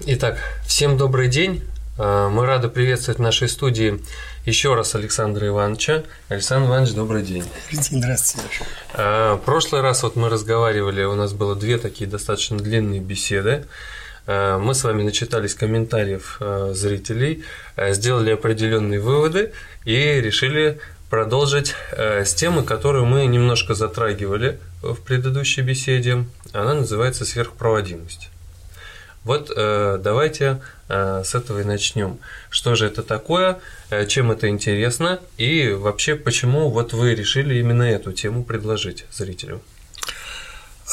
Итак, всем добрый день. А, мы рады приветствовать в нашей студии еще раз Александра Ивановича. Александр Иванович, добрый день. Здравствуйте. А, в прошлый раз вот мы разговаривали, у нас было две такие достаточно длинные беседы. А, мы с вами начитались комментариев зрителей, сделали определенные выводы и решили продолжить с темы, которую мы немножко затрагивали в предыдущей беседе. Она называется сверхпроводимость. Вот э, давайте э, с этого и начнем. Что же это такое, э, чем это интересно и вообще почему вот вы решили именно эту тему предложить зрителю?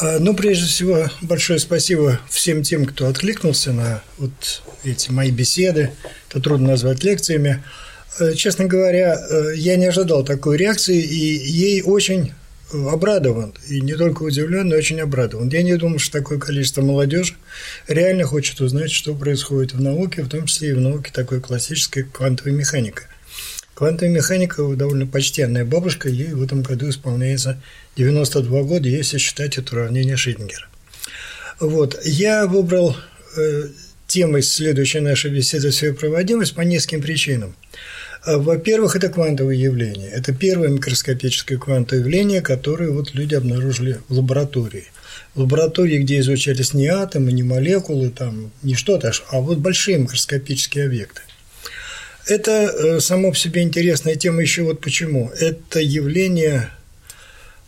Ну, прежде всего, большое спасибо всем тем, кто откликнулся на вот эти мои беседы. Это трудно назвать лекциями. Честно говоря, я не ожидал такой реакции, и ей очень обрадован, и не только удивлен, но очень обрадован. Я не думаю, что такое количество молодежи реально хочет узнать, что происходит в науке, в том числе и в науке такой классической квантовой механики. Квантовая механика довольно почтенная бабушка, ей в этом году исполняется 92 года, если считать это уравнение Шридингера. Вот. Я выбрал э, темой следующей нашей беседы свою проводимость по нескольким причинам. А, во-первых, это квантовое явление. Это первое микроскопическое квантовое явление, которое вот люди обнаружили в лаборатории. В лаборатории, где изучались не атомы, не молекулы, там, не что-то, а вот большие микроскопические объекты. Это э, само по себе интересная тема еще вот почему. Это явление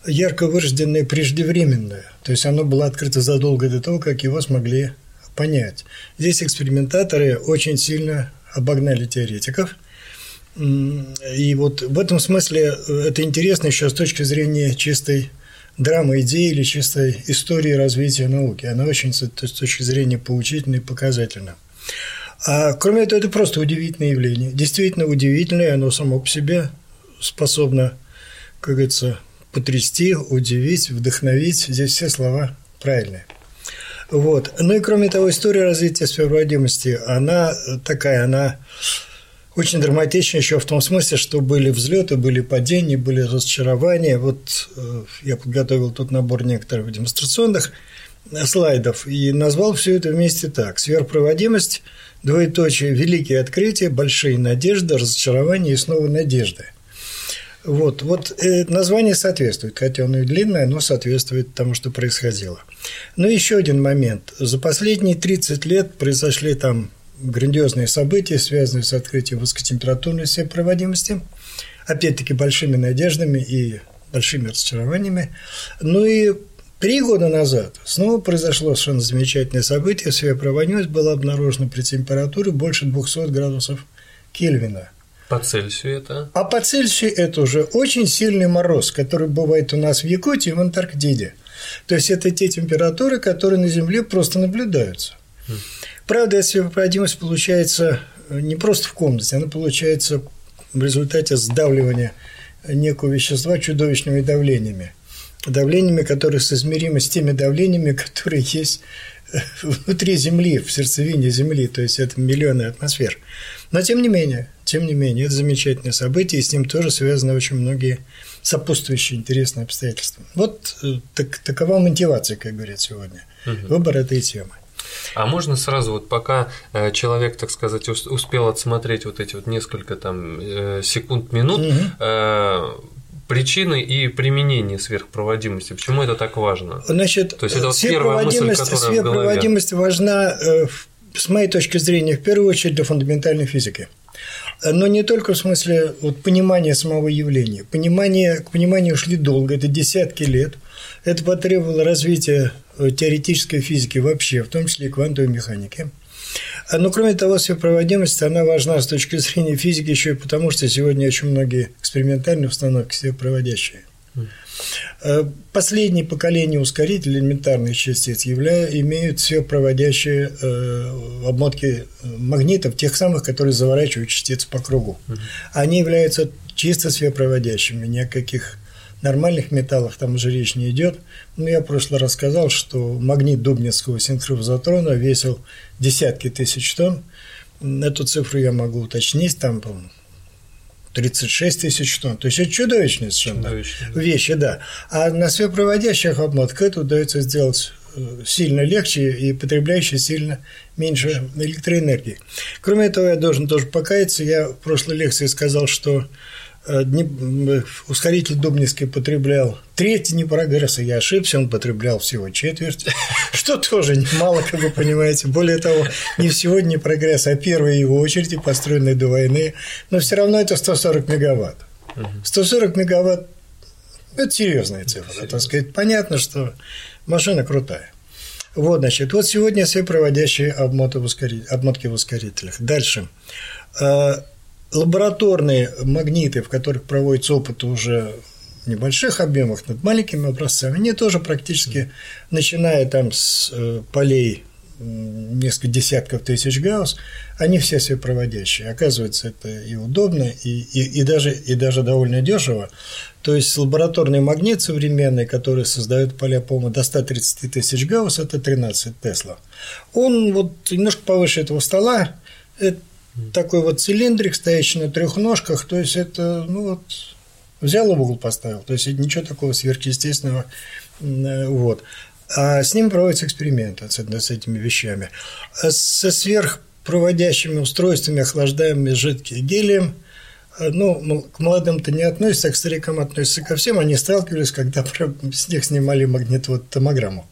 ярко выраженное преждевременное. То есть оно было открыто задолго до того, как его смогли понять. Здесь экспериментаторы очень сильно обогнали теоретиков – и вот в этом смысле э, это интересно еще с точки зрения чистой драмы идеи или чистой истории развития науки. Она очень с точки зрения поучительна и показательна. А кроме этого, это просто удивительное явление. Действительно удивительное, оно само по себе способно, как говорится, потрясти, удивить, вдохновить. Здесь все слова правильные. Вот. Ну и кроме того, история развития сопроводимости, она такая, она очень драматично еще в том смысле, что были взлеты, были падения, были разочарования. Вот э, я подготовил тут набор некоторых демонстрационных слайдов и назвал все это вместе так. Сверхпроводимость, двоеточие, великие открытия, большие надежды, разочарования и снова надежды. Вот, вот э, название соответствует, хотя оно и длинное, но соответствует тому, что происходило. Но еще один момент. За последние 30 лет произошли там грандиозные события, связанные с открытием высокотемпературной проводимости, опять-таки большими надеждами и большими разочарованиями. Ну и три года назад снова произошло совершенно замечательное событие. Сверхпроводимость была обнаружена при температуре больше 200 градусов Кельвина. По Цельсию это? А по Цельсию это уже очень сильный мороз, который бывает у нас в Якутии и в Антарктиде. То есть это те температуры, которые на Земле просто наблюдаются. Правда, эта необходимость получается э, не просто в комнате, она получается в результате сдавливания некого вещества чудовищными давлениями. Давлениями, которые соизмеримы с теми давлениями, которые есть э, внутри Земли, в сердцевине Земли, то есть это миллионы атмосфер. Но тем не менее, тем не менее, это замечательное событие, и с ним тоже связаны очень многие сопутствующие интересные обстоятельства. Вот э, так, такова мотивация, как говорят сегодня, угу. выбор этой темы. А можно сразу, вот пока э, человек, так сказать, успел отсмотреть вот эти вот несколько там э, секунд, минут, угу. причины и применение сверхпроводимости. Почему это так важно? Значит, То есть это вот первая мысль, которая сверхпроводимость важна, с моей точки зрения, в первую очередь для фундаментальной физики. Но не только в смысле вот, понимания самого явления. Понимание, к пониманию шли долго, это десятки лет. Это потребовало развития теоретической физики вообще, в том числе и квантовой механики. А, но кроме того, сверхпроводимость, она важна с точки зрения физики еще и потому, что сегодня очень многие экспериментальные установки сверхпроводящие. Э, последнее поколение ускорителей элементарных частиц явля... имеют все проводящие э, обмотки магнитов, тех самых, которые заворачивают частицы по кругу. Они являются чисто сверхпроводящими, никаких нормальных металлах там уже речь не идет. Но я в прошлый раз сказал, что магнит Дубницкого синхрозатрона весил десятки тысяч тонн. Эту цифру я могу уточнить, там, по 36 тысяч тонн. То есть это чудовищные совершенно Чудовищные. вещи, да. А на сверхпроводящих обмотках это удается сделать сильно легче и потребляющий сильно меньше электроэнергии. Кроме этого, я должен тоже покаяться. Я в прошлой лекции сказал, что Э, ускоритель Дубницкий потреблял треть не прогресса, я ошибся, он потреблял всего четверть, что тоже немало, как вы понимаете. Более того, не всего не прогресс, а первые его очереди, построенные до войны, но все равно это 140 мегаватт. 140 мегаватт – это серьезная цифра, так сказать. Понятно, что машина крутая. Вот, значит, вот сегодня все проводящие обмотки в ускорителях. Дальше э, лабораторные магниты, в которых проводится опыт уже в небольших объемах над маленькими образцами, они тоже практически, начиная там с э, полей несколько десятков тысяч гаусс, они все все проводящие. Оказывается, это и удобно, и, и, и, даже, и даже довольно дешево. То есть лабораторный магнит современный, который создает поля, по до 130 тысяч гаусс, это 13 Тесла. Он вот немножко повыше этого стола, это такой вот цилиндрик, стоящий на трех ножках, то есть это, ну вот, взял в угол поставил, то есть ничего такого сверхъестественного, э, вот. А с ним проводятся эксперименты с, с этими вещами. А со сверхпроводящими устройствами, охлаждаемыми жидким гелием, э, ну, к молодым-то не относятся, а к старикам относятся ко всем. Они сталкивались, когда с них снимали магнитотомограмму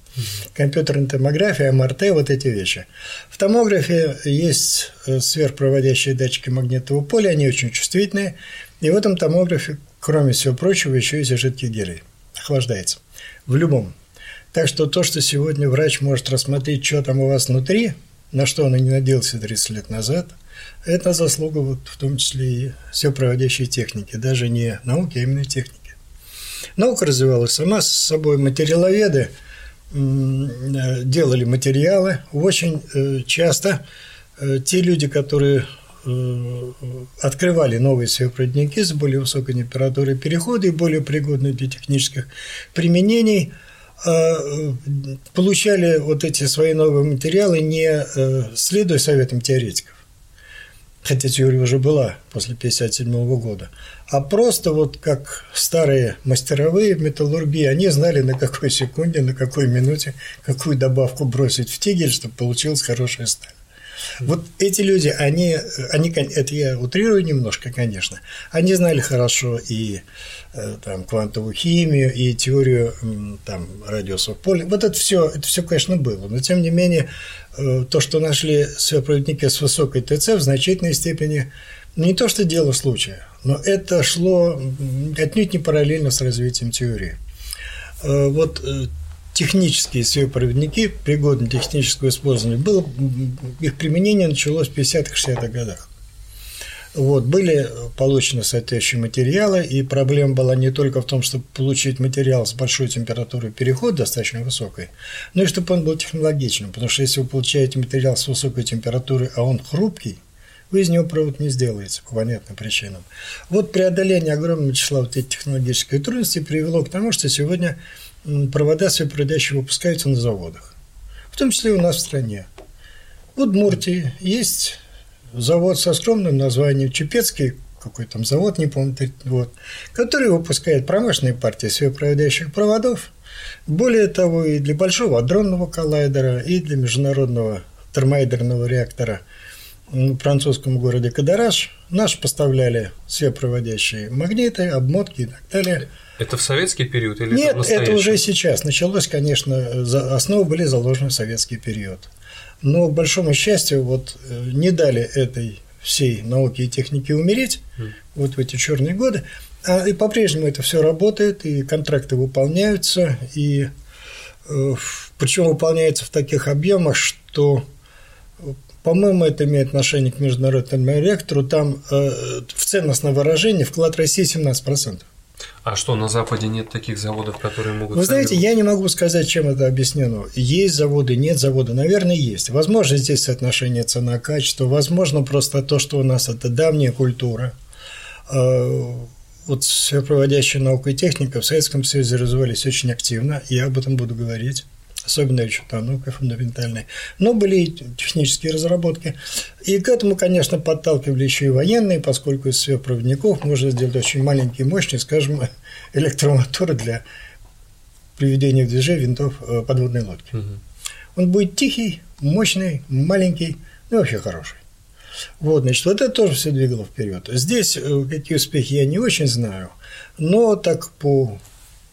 компьютерная томография, МРТ, вот эти вещи. В томографе есть э, сверхпроводящие датчики магнитного поля, они очень чувствительные, и в этом томографе, кроме всего прочего, еще есть жидкий гелий, охлаждается, в любом. Так что то, что сегодня врач может рассмотреть, что там у вас внутри, на что он и не надеялся 30 лет назад, это заслуга вот в том числе и все проводящей техники, даже не науки, а именно техники. Наука развивалась сама с собой, материаловеды – делали материалы. Очень э, часто э, те люди, которые открывали новые сверхпроводники с более высокой температурой перехода и более пригодные для технических применений, получали вот эти свои новые материалы, не следуя советам теоретиков хотя теория уже была после 1957 года, а просто вот как старые мастеровые в металлургии, они знали на какой секунде, на какой минуте какую добавку бросить в тигель, чтобы получилась хорошая сталь. Вот эти люди, они, они, это я утрирую немножко, конечно, они знали хорошо и э, там, квантовую химию, и теорию там, радиусов поля. Вот это все, это все, конечно, было. Но, тем не менее, э, то, что нашли сверхпроводники с высокой ТЦ, в значительной степени не то, что дело случая, но это шло отнюдь не параллельно с развитием теории. Э, вот технические сверхпроводники, пригодны для технического использования, было, их применение началось в 50-60-х годах. Вот, были получены соответствующие материалы, и проблема была не только в том, чтобы получить материал с большой температурой перехода, достаточно высокой, но и чтобы он был технологичным, потому что если вы получаете материал с высокой температурой, а он хрупкий, вы из него провод не сделаете по понятным причинам. Вот преодоление огромного числа вот этих технологических трудностей привело к тому, что сегодня провода сверхпроводящие выпускаются на заводах, в том числе и у нас в стране. В Удмуртии есть завод со скромным названием Чепецкий, какой там завод, не помню, вот, который выпускает промышленные партии сверхпроводящих проводов. Более того, и для большого адронного коллайдера, и для международного термоядерного реактора в французском городе Кадараш наши поставляли сверхпроводящие магниты, обмотки и так далее – это в советский период или Нет, это, это уже сейчас. Началось, конечно, основы были заложены в советский период. Но, к большому счастью, вот э, не дали этой всей науке и технике умереть mm. вот в эти черные годы. А, и по-прежнему это все работает, и контракты выполняются, и э, причем выполняются в таких объемах, что по-моему, это имеет отношение к международному реактору. Там э, в ценностное выражение вклад России 17%. А что, на Западе нет таких заводов, которые могут... Вы знаете, я не могу сказать, чем это объяснено. Есть заводы, нет завода. Наверное, есть. Возможно, здесь соотношение цена-качество. Возможно, просто то, что у нас это давняя культура. А, вот проводящая наука и техника в Советском Союзе развивались очень активно. Я об этом буду говорить особенно еще там наука фундаментальная. Но были и технические разработки. И к этому, конечно, подталкивали еще и военные, поскольку из сверхпроводников можно сделать очень маленькие, мощные, скажем, электромоторы для приведения в движение винтов э, подводной лодки. Угу. Он будет тихий, мощный, маленький, ну вообще хороший. Вот, значит, вот это тоже все двигало вперед. Здесь э, какие успехи я не очень знаю, но так по,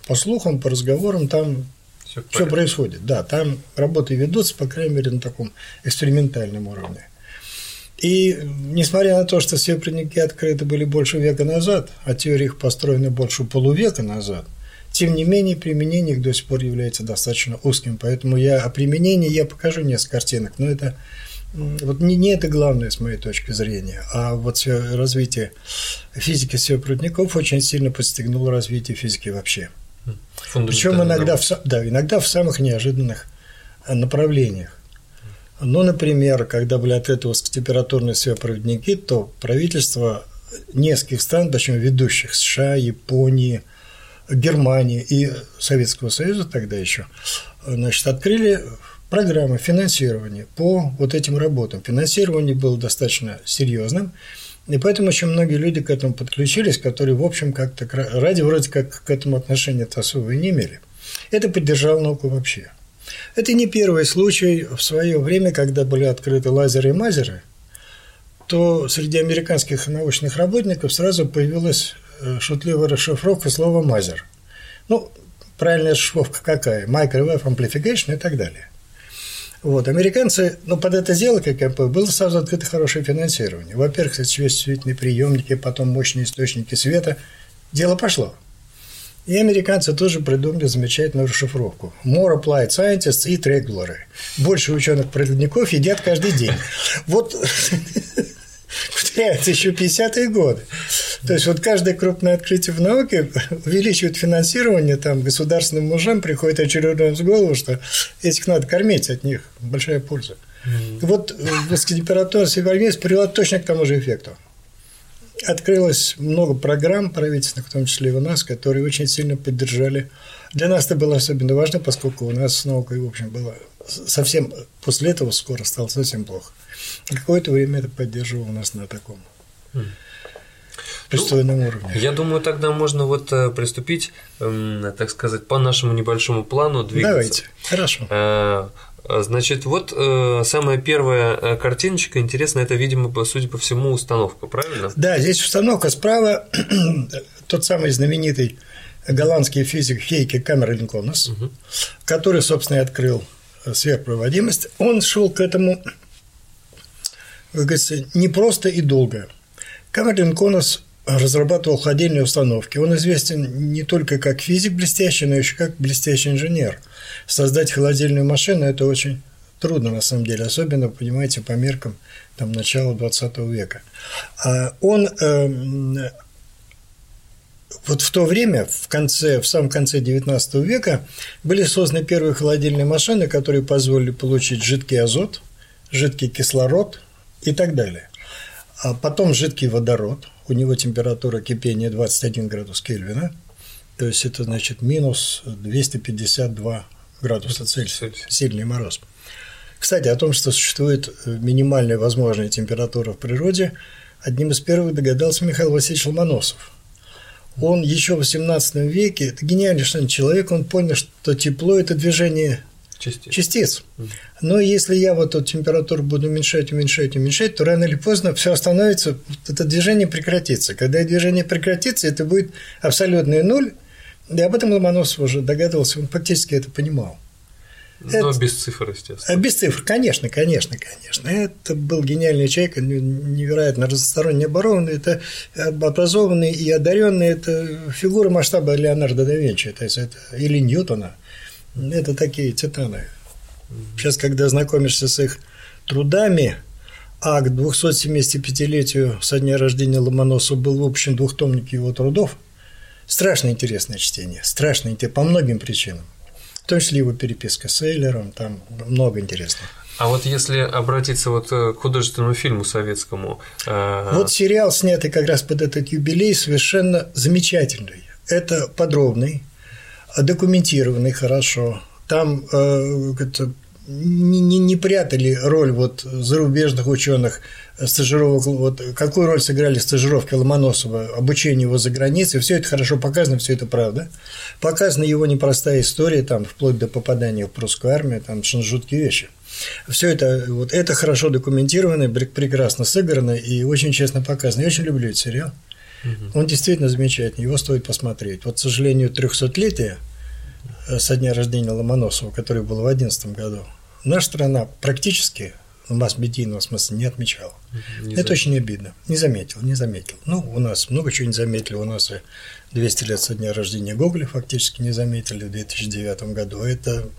по слухам, по разговорам там все, все происходит. Да, там работы ведутся, по крайней мере, на таком экспериментальном уровне. И несмотря на то, что все проводники открыты были больше века назад, а теория их построена больше полувека назад, тем не менее, применение их до сих пор является достаточно узким. Поэтому я о применении я покажу несколько картинок, но это вот не, не это главное с моей точки зрения, а вот развитие физики сверхпроводников очень сильно подстегнуло развитие физики вообще. Причем иногда в, да, иногда в самых неожиданных э, направлениях. Ну, например, когда были открыты высокотемпературные сверхпроводники, то правительство нескольких стран, причем ведущих США, Японии, Германии и Советского Союза тогда еще, значит, открыли программы финансирования по вот этим работам. Финансирование было достаточно серьезным, и поэтому очень многие люди к этому подключились, которые, в общем, как-то ради вроде как к этому отношения-то особо и не имели. Это поддержало науку вообще. Это не первый случай в свое время, когда были открыты лазеры и мазеры, то среди американских научных работников сразу появилась э, шутливая расшифровка слова «мазер». Ну, правильная расшифровка какая? Microwave Amplification и так далее. Вот, американцы, ну, под это дело, как я понял, было сразу открыто хорошее финансирование. Во-первых, осветительные приемники, потом мощные источники света. Дело пошло. И американцы тоже придумали замечательную расшифровку. More applied scientists eat regularly. Больше ученых-проводников едят каждый день. Вот повторяется еще 50-е годы. То есть вот каждое крупное открытие в науке увеличивает финансирование, там государственным мужам приходит очередной в голову, что этих надо кормить, от них большая польза. Mm-hmm. Вот высокотемпературная североместь привела точно к тому же эффекту. Открылось много программ правительственных, в том числе и у нас, которые очень сильно поддержали. Для нас это было особенно важно, поскольку у нас с наукой, в общем, было совсем после этого скоро стало совсем плохо. Какое-то время это поддерживало нас на таком пристойном ну, уровне. Я думаю, тогда можно вот э, приступить, так сказать, по нашему небольшому плану двигаться. Давайте, хорошо. Э, значит, вот э, самая первая картиночка интересная, это, видимо, судя по всему, установка, правильно? Да, здесь установка справа, тот самый знаменитый голландский физик Хейке Камерон угу. который, собственно, и открыл сверхпроводимость. Он шел к этому, как говорится, не просто и долго. Камерон Конос разрабатывал холодильные установки. Он известен не только как физик блестящий, но еще как блестящий инженер. Создать холодильную машину – это очень трудно на самом деле, особенно, понимаете, по меркам там, начала 20 века. А он э, вот в то время, в конце, в самом конце 19 века, были созданы первые холодильные машины, которые позволили получить жидкий азот, жидкий кислород и так далее. А потом жидкий водород – у него температура кипения 21 градус Кельвина, то есть это значит минус 252 градуса Цельсия, сильный мороз. Кстати, о том, что существует э, минимальная возможная температура в природе, одним из первых догадался Михаил Васильевич Ломоносов. Он еще в XVIII веке, это гениальный человек, он понял, что тепло – это движение частиц. частиц. Но если я вот эту температуру буду уменьшать, уменьшать, уменьшать, то рано или поздно все остановится, это движение прекратится. Когда движение прекратится, это будет абсолютный нуль. И об этом Ломоносов уже догадывался, он фактически это понимал. Но это... без цифр, естественно. Без цифр, конечно, конечно, конечно. Это был гениальный человек, невероятно разносторонне оборудованный, это образованный и одаренный, это фигура масштаба Леонардо да Винчи, то есть это или Ньютона – это такие титаны. Сейчас, когда знакомишься с их трудами, а к 275-летию со дня рождения Ломоносова был в общем двухтомник его трудов, страшно интересное чтение, страшно интересное по многим причинам. В том числе его переписка с Эйлером, там много интересного. А вот если обратиться вот э, к художественному фильму советскому. Э... Вот сериал, снятый как раз под этот юбилей, совершенно замечательный. Это подробный, документированный хорошо. Там э, это, не, не, не прятали роль вот зарубежных ученых, стажировок, вот какую роль сыграли стажировки Ломоносова, обучение его за границей, все это хорошо показано, все это правда. Показана его непростая история, там, вплоть до попадания в прусскую армию, там совершенно жуткие вещи. Все это, вот это хорошо документировано, прекрасно сыграно и очень честно показано. Я очень люблю этот сериал. Он действительно замечательный, его стоит посмотреть. Вот, к сожалению, 300-летие э, со дня рождения Ломоносова, который был в 2011 году, наша страна практически в масс-медийном смысле не отмечала. Не Это очень обидно. Не заметил, не заметил. Ну, у нас много чего не заметили. У нас и 200 лет со дня рождения Гоголя фактически не заметили в 2009 году. Это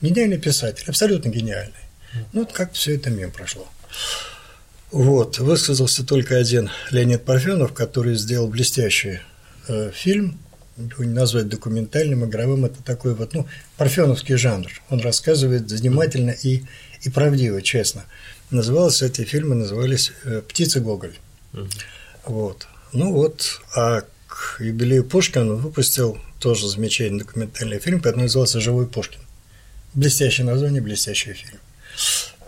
гениальный писатель, абсолютно гениальный. Ну, вот как все это мимо прошло. Вот, высказался только один Леонид Парфенов, который сделал блестящий э, фильм, его не назвать документальным, игровым, это такой вот, ну, парфеновский жанр. Он рассказывает занимательно и, и правдиво, честно. Назывался эти фильмы, назывались э, «Птица Гоголь». Угу. Вот. Ну вот, а к юбилею Пушкина он выпустил тоже замечательный документальный фильм, который назывался «Живой Пушкин». Блестящее название, блестящий фильм.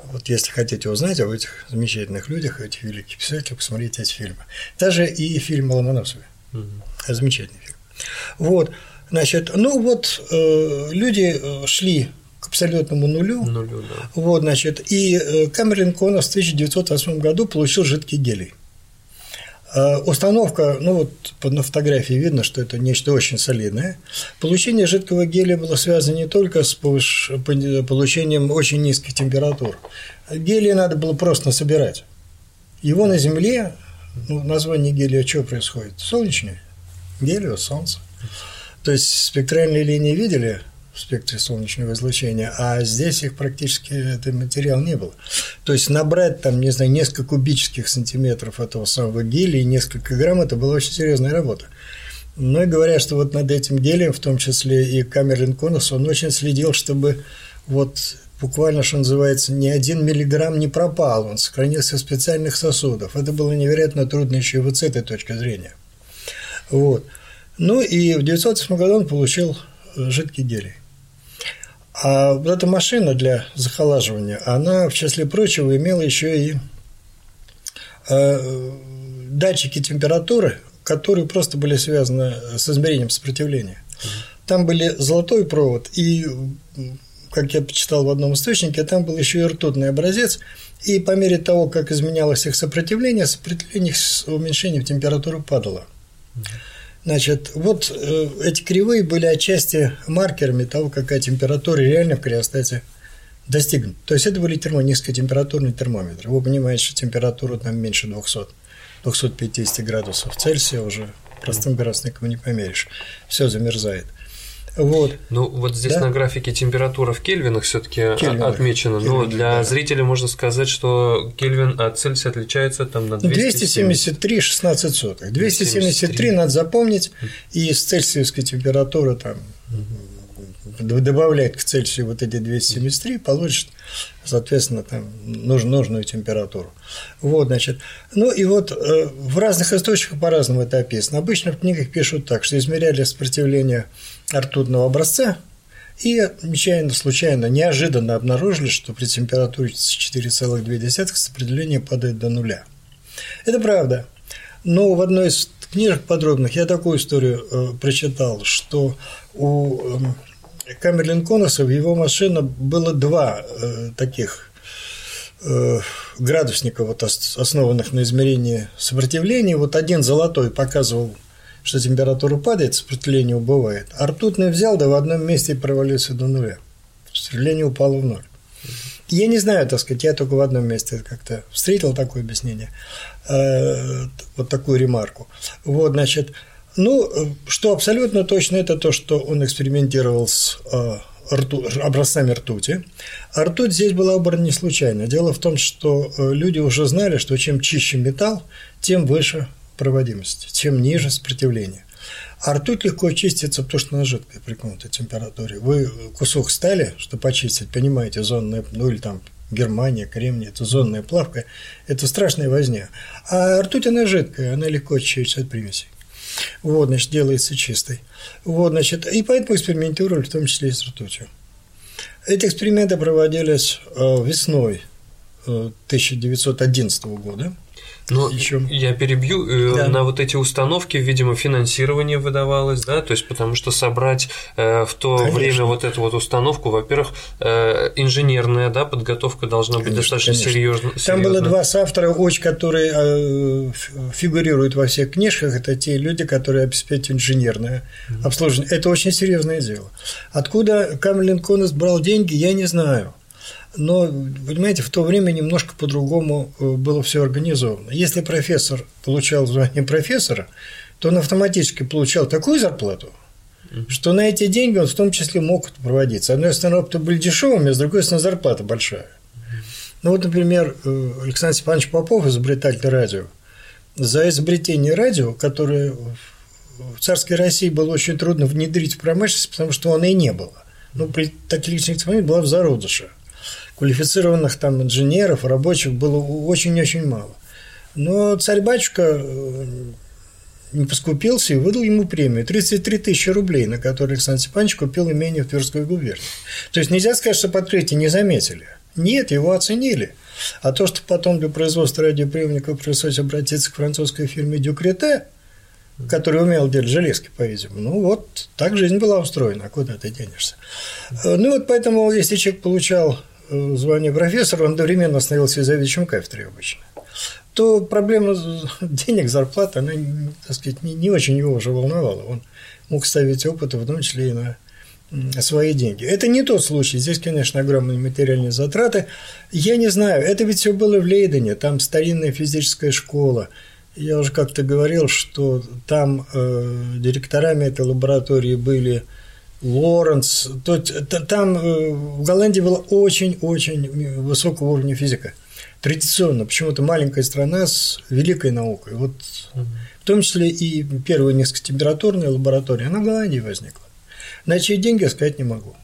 Вот если хотите узнать об этих замечательных людях, этих великих писателях, посмотрите эти фильмы. Даже и фильм о Ломоносове. Угу. Замечательный фильм. Вот, значит, ну вот э, люди э, шли к абсолютному нулю. Нулю, да. Вот, значит, и э, Камерлин Конос в 1908 году получил жидкий гелий. Э, установка, ну вот на фотографии видно, что это нечто очень солидное. Получение жидкого гелия было связано не только с получением очень низких температур. Гелий надо было просто собирать. Его на Земле, ну, название гелия что происходит? Солнечный. Гелио – Солнце. То есть спектральные линии видели – спектре солнечного излучения, а здесь их практически этот материал не было. То есть набрать там, не знаю, несколько кубических сантиметров этого самого гелия и несколько грамм – это была очень серьезная работа. Но и говорят, что вот над этим гелием, в том числе и Камерлин Конус, он очень следил, чтобы вот буквально, что называется, ни один миллиграмм не пропал, он сохранился в специальных сосудах. Это было невероятно трудно еще и вот с этой точки зрения. Вот. Ну и в 1908 году он получил жидкий гелий. А вот эта машина для захолаживания, она, в числе прочего, имела еще и э, датчики температуры, которые просто были связаны с измерением сопротивления. Там были золотой провод и, как я почитал в одном источнике, там был еще и ртутный образец, и по мере того, как изменялось их сопротивление, сопротивление с уменьшением температуры падало. Значит, вот э, эти кривые были отчасти маркерами того, какая температура реально в криостате достигнута. То есть это были термо, низкотемпературные термометры. Вы понимаете, что температура там меньше 200, 250 градусов Цельсия уже простым градусником не померишь. Все замерзает. Вот. Ну, вот здесь да? на графике температура в кельвинах все-таки отмечена. Но для да. зрителя можно сказать, что Кельвин от Цельсия отличается там на 273 16 сотых. 273 надо запомнить, и с цельсиевской температуры там добавлять к Цельсию вот эти 273, получит, соответственно, там нужную, нужную температуру. Вот, значит. Ну и вот э, в разных источниках по-разному это описано. Обычно в книгах пишут так, что измеряли сопротивление ртутного образца и нечаянно, случайно, неожиданно обнаружили, что при температуре 4,2 сопротивление падает до нуля. Это правда. Но в одной из книжек подробных я такую историю э, прочитал, что у э, Камерлин Конуса в его машине было два э, таких э, градусника, вот, основанных на измерении сопротивления. Вот один золотой показывал что температура падает, сопротивление убывает. А ртутный взял, да в одном месте провалился до нуля. Сопротивление упало в ноль. Я не знаю, так сказать, я только в одном месте как-то встретил такое объяснение, э, вот такую ремарку. Вот, значит, ну, что абсолютно точно, это то, что он экспериментировал с э, рту, образцами ртути. А ртуть здесь была выбрана не случайно. Дело в том, что э, люди уже знали, что чем чище металл, тем выше проводимости, чем ниже сопротивление. А ртуть легко чистится, потому что она жидкая при какой-то температуре. Вы кусок стали, чтобы почистить, понимаете, зонная, ну или там Германия, Кремний, это зонная плавка, это страшная возня. А ртуть, она жидкая, она легко очищается от примесей. Вот, значит, делается чистой. Вот, значит, и поэтому экспериментировали в том числе и с ртутью. Эти эксперименты проводились э, весной 1911 э, года. Ну, я перебью. Э, да. На вот эти установки, видимо, финансирование выдавалось, да, то есть потому что собрать э, в то конечно. время вот эту вот установку, во-первых, э, инженерная, да, подготовка должна конечно, быть достаточно серьезная. Там было два соавтора, очень, которые э, фигурируют во всех книжках, это те люди, которые обеспечивают инженерное mm-hmm. обслуживание. Это очень серьезное дело. Откуда Камилин Конус брал деньги, я не знаю. Но, понимаете, в то время немножко по-другому э, было все организовано. Если профессор получал звание профессора, то он автоматически получал такую зарплату, что на эти деньги он в том числе мог проводиться. С одной стороны, опыты были дешевыми, а с другой стороны, зарплата большая. Ну вот, например, э, Александр Степанович Попов, изобретатель радио, за изобретение радио, которое в царской России было очень трудно внедрить в промышленность, потому что оно и не было. Ну, при таких личных была в зародыше квалифицированных там инженеров, рабочих было очень-очень мало. Но царь-батюшка э, не поскупился и выдал ему премию 33 тысячи рублей, на которые Александр Степанович купил имение в Тверской губернии. То есть нельзя сказать, что подкрытие не заметили. Нет, его оценили. А то, что потом для производства радиоприемников пришлось обратиться к французской фирме Дюкрете, который умел делать железки, по-видимому. Ну, вот так жизнь была устроена, а куда ты денешься? Э, ну, вот поэтому, если человек получал звание профессора, он одновременно становился заведующим кафедрой обычно, то проблема денег, зарплаты, она, так сказать, не, не очень его уже волновала. Он мог ставить опыты, в том числе и на свои деньги. Это не тот случай. Здесь, конечно, огромные материальные затраты. Я не знаю, это ведь все было в Лейдене, там старинная физическая школа. Я уже как-то говорил, что там э, директорами этой лаборатории были Лоренс. Тут, там э, в Голландии была очень-очень высокого уровня физика. Традиционно, почему-то маленькая страна с великой наукой. Вот в том числе и первая низкотемпературная лаборатория, она в Голландии возникла. На чьи деньги сказать не могу.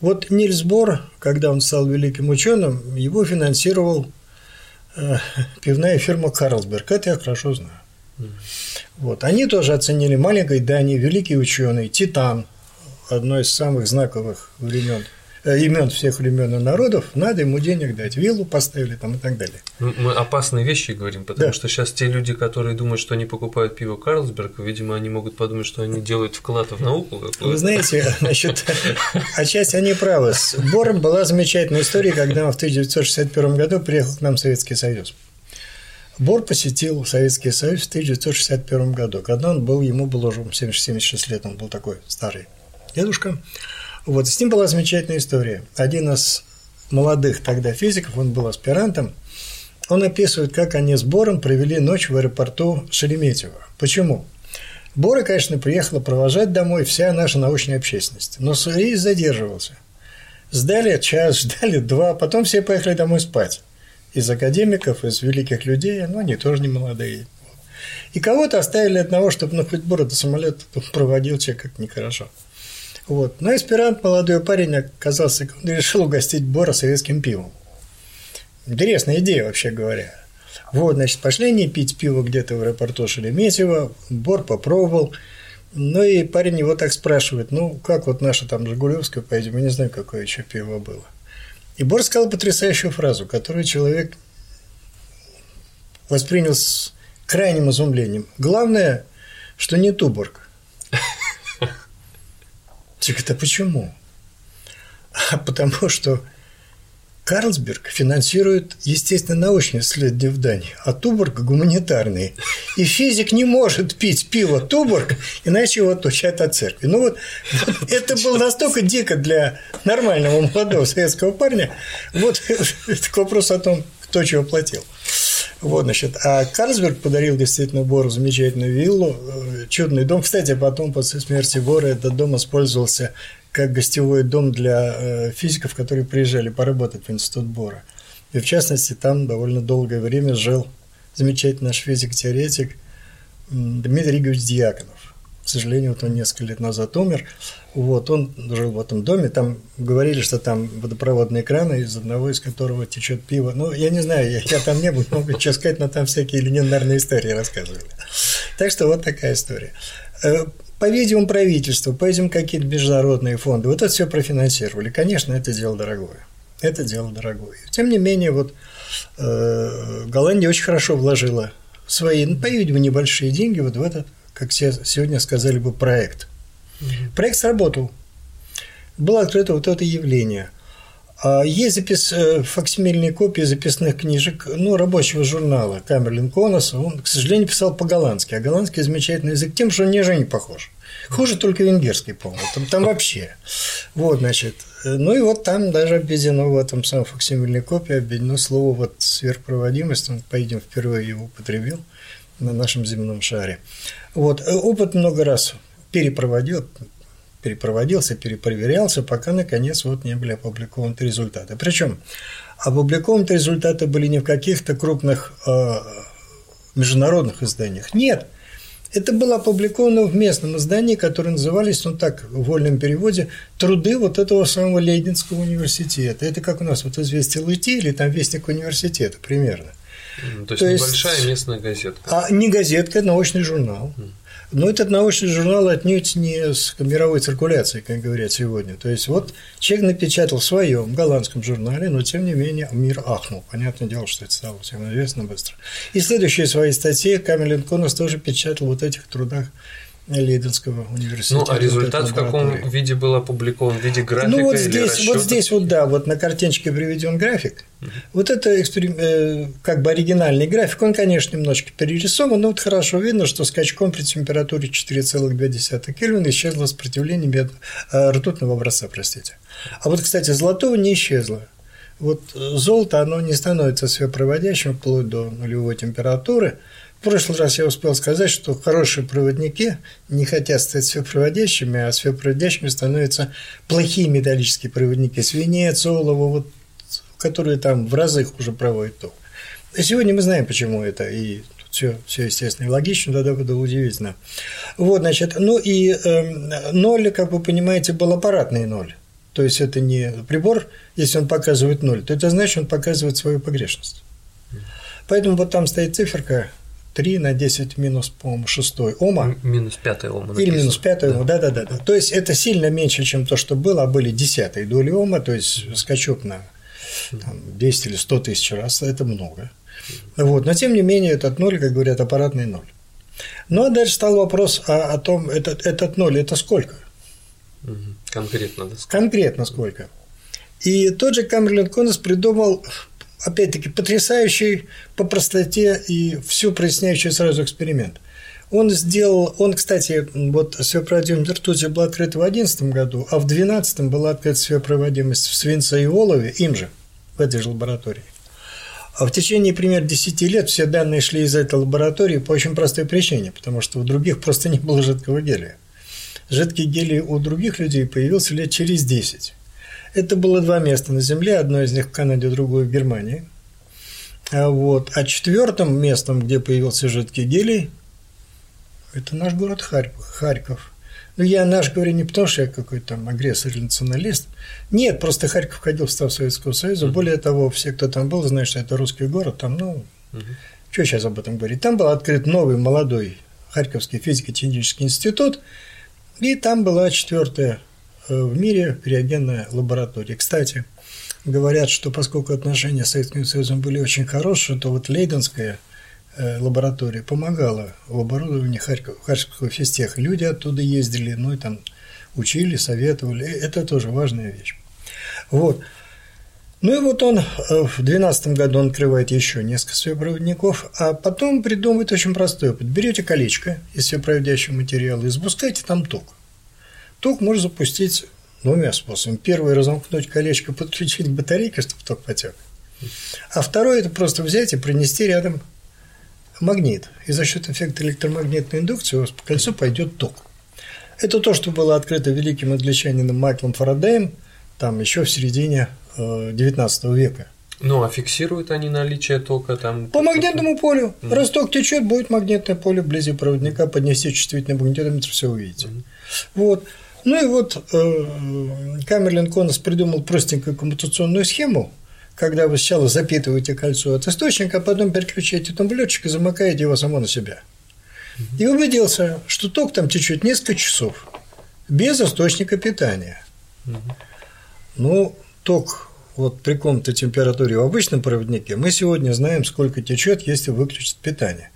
Вот Нильс Бор, когда он стал великим ученым, его финансировал э, пивная фирма Карлсберг. Это я хорошо знаю. Вот. Они тоже оценили маленькой Дании, великий ученый, Титан, одно из самых знаковых времен э, имен всех времен и народов, надо ему денег дать, виллу поставили там и так далее. Мы опасные вещи говорим, потому да. что сейчас те люди, которые думают, что они покупают пиво Карлсберг, видимо, они могут подумать, что они делают вклад в науку. Вы знаете, значит, отчасти они правы. С Бором была замечательная история, когда он в 1961 году приехал к нам в Советский Союз. Бор посетил Советский Союз в 1961 году, когда он был, ему было уже 76 лет, он был такой старый дедушка. Вот, с ним была замечательная история. Один из молодых тогда физиков, он был аспирантом, он описывает, как они с Бором провели ночь в аэропорту Шереметьево. Почему? Бора, конечно, приехала провожать домой вся наша научная общественность, но рейс задерживался. Сдали час, ждали два, потом все поехали домой спать. Из академиков, из великих людей, ну, они тоже не молодые. И кого-то оставили одного, чтобы ну, хоть Бора до самолета проводил человек как нехорошо. Вот. Но аспирант, молодой парень, оказался, решил угостить Бора советским пивом. Интересная идея, вообще говоря. Вот, значит, пошли они пить пиво где-то в аэропорту Шереметьево, Бор попробовал, ну и парень его так спрашивает, ну, как вот наша там Жигулевская поедем, я не знаю, какое еще пиво было. И Бор сказал потрясающую фразу, которую человек воспринял с крайним изумлением. Главное, что не Туборг. Так это почему? А потому что Карлсберг финансирует, естественно, научные исследования в Дании, а Туборг – гуманитарные. И физик не может пить пиво Туборг, иначе его отучат от церкви. Ну вот, вот это было настолько дико для нормального молодого советского парня. Вот к вопросу о том, кто чего платил. Вот, значит, а Карлсберг подарил действительно Бору замечательную виллу, э, чудный дом. Кстати, потом, после смерти Бора, этот дом использовался как гостевой дом для э, физиков, которые приезжали поработать в институт Бора. И, в частности, там довольно долгое время жил замечательный наш физик-теоретик Дмитрий Игоревич Дьяконов к сожалению, вот он несколько лет назад умер. Вот, он жил в этом доме, там говорили, что там водопроводные краны, из одного из которого течет пиво. Ну, я не знаю, я, я там не был, могу что сказать, но там всякие легендарные истории рассказывали. Так что вот такая история. Э, По-видимому, правительство, по-видимому, какие-то международные фонды. Вот это все профинансировали. Конечно, это дело дорогое. Это дело дорогое. Тем не менее, вот э, Голландия очень хорошо вложила свои, ну, по-видимому, небольшие деньги вот в этот, как все сегодня сказали бы, проект. Проект сработал. Было открыто вот это явление – а есть запис, э, факсимильные копии записных книжек ну, рабочего журнала Камерлин Конос. Он, к сожалению, писал по-голландски. А голландский замечательный язык тем, что он ни же не похож. Хуже только венгерский, по-моему. Там, там вообще. Вот, значит. Ну и вот там даже обведено в этом самом факсимильной копии обведено слово вот сверхпроводимость. Он, по-видимому, впервые его употребил на нашем земном шаре. Вот. Э, опыт много раз перепроводил, перепроводился, перепроверялся, пока, наконец, вот не были опубликованы результаты. Причем опубликованы результаты были не в каких-то крупных э, международных изданиях. Нет, это было опубликовано в местном издании, которое назывались, ну так, в вольном переводе, «Труды вот этого самого Лейденского университета». Это как у нас вот «Известие ЛТ» или там «Вестник университета» примерно. То есть, То есть небольшая местная газетка. А не газетка, это научный журнал. Но этот научный журнал отнюдь не с мировой циркуляцией, как говорят сегодня. То есть, вот человек напечатал в своем голландском журнале, но тем не менее мир ахнул. Понятное дело, что это стало всем известно быстро. И следующие свои статьи Камилен Конос тоже печатал вот этих трудах Лейденского университета. Ну, а результат в каком виде был опубликован? В виде графика Ну, вот или здесь, расчёта? вот здесь вот, да, вот на картиночке приведен график. Угу. Вот это эксперим... э, как бы оригинальный график, он, конечно, немножечко перерисован, но вот хорошо видно, что скачком при температуре 4,2 Кельвина исчезло сопротивление мед... э, ртутного образца, простите. А вот, кстати, золотого не исчезло. Вот золото, оно не становится сверхпроводящим вплоть до нулевой температуры – в прошлый раз я успел сказать, что хорошие проводники не хотят стать сверхпроводящими, а сверхпроводящими становятся плохие металлические проводники, свинец, олово, вот, которые там в разы уже проводят ток. И сегодня мы знаем, почему это, и все, все естественно и логично, тогда было удивительно. Вот, значит, ну и э, ноль, как вы понимаете, был аппаратный ноль. То есть это не прибор, если он показывает ноль, то это значит, он показывает свою погрешность. Поэтому вот там стоит циферка 3 на 10 минус, по-моему, 6 ома. Минус 5 ома. Написано. Или минус 5 ома, да. да, да, да. То есть это сильно меньше, чем то, что было, а были десятые доли ома, то есть скачок на там, 200 или 100 тысяч раз, это много. Вот. Но тем не менее, этот ноль, как говорят, аппаратный ноль. Ну а дальше стал вопрос о, о том, этот, этот ноль это сколько? Конкретно, да? Конкретно сколько? И тот же Камерлин Коннес придумал опять-таки, потрясающий по простоте и всю проясняющий сразу эксперимент. Он сделал, он, кстати, вот сверхпроводимость ртути была открыта в 2011 году, а в 2012 была открыта сверхпроводимость в свинце и олове, им же, в этой же лаборатории. А в течение примерно 10 лет все данные шли из этой лаборатории по очень простой причине, потому что у других просто не было жидкого гелия. Жидкий гелий у других людей появился лет через 10. Это было два места на Земле, одно из них в Канаде, другое в Германии. А вот. А четвертым местом, где появился жидкий гелий, это наш город Харьков. Ну, я наш говорю не потому, что я какой-то там агрессор или националист. Нет, просто Харьков входил в состав Советского Союза. Более того, все, кто там был, знают, что это русский город. Там, ну, угу. что сейчас об этом говорить? Там был открыт новый молодой Харьковский физико-технический институт, и там была четвертая в мире реагентная лаборатория. Кстати, говорят, что поскольку отношения с Советским Союзом были очень хорошие, то вот Лейденская э, лаборатория помогала в оборудовании Харьков, Харьковского физтеха. Люди оттуда ездили, ну и там учили, советовали. Это тоже важная вещь. Вот. Ну и вот он э, в 2012 году он открывает еще несколько светопроводников, а потом придумывает очень простой опыт. Берете колечко из светопроводящего материала и запускаете там ток. Ток можно запустить двумя способами. Первый – разомкнуть колечко, подключить к батарейке, чтобы ток потек. А второй – это просто взять и принести рядом магнит. И за счет эффекта электромагнитной индукции у вас по кольцу пойдет ток. Это то, что было открыто великим англичанином Майклом Фарадеем там еще в середине XIX века. Ну, а фиксируют они наличие тока там? По магнитному полю. Mm-hmm. Раз ток течет, будет магнитное поле вблизи проводника, поднести чувствительный магнитометр, все увидите. Mm-hmm. Вот. Ну и вот э, Камерлин Конос придумал простенькую коммутационную схему, когда вы сначала запитываете кольцо от источника, а потом переключаете тумблерчик и замыкаете его само на себя. и убедился, что ток там течет несколько часов без источника питания. Ну, ток вот при каком-то температуре в обычном проводнике мы сегодня знаем, сколько течет, если выключить питание.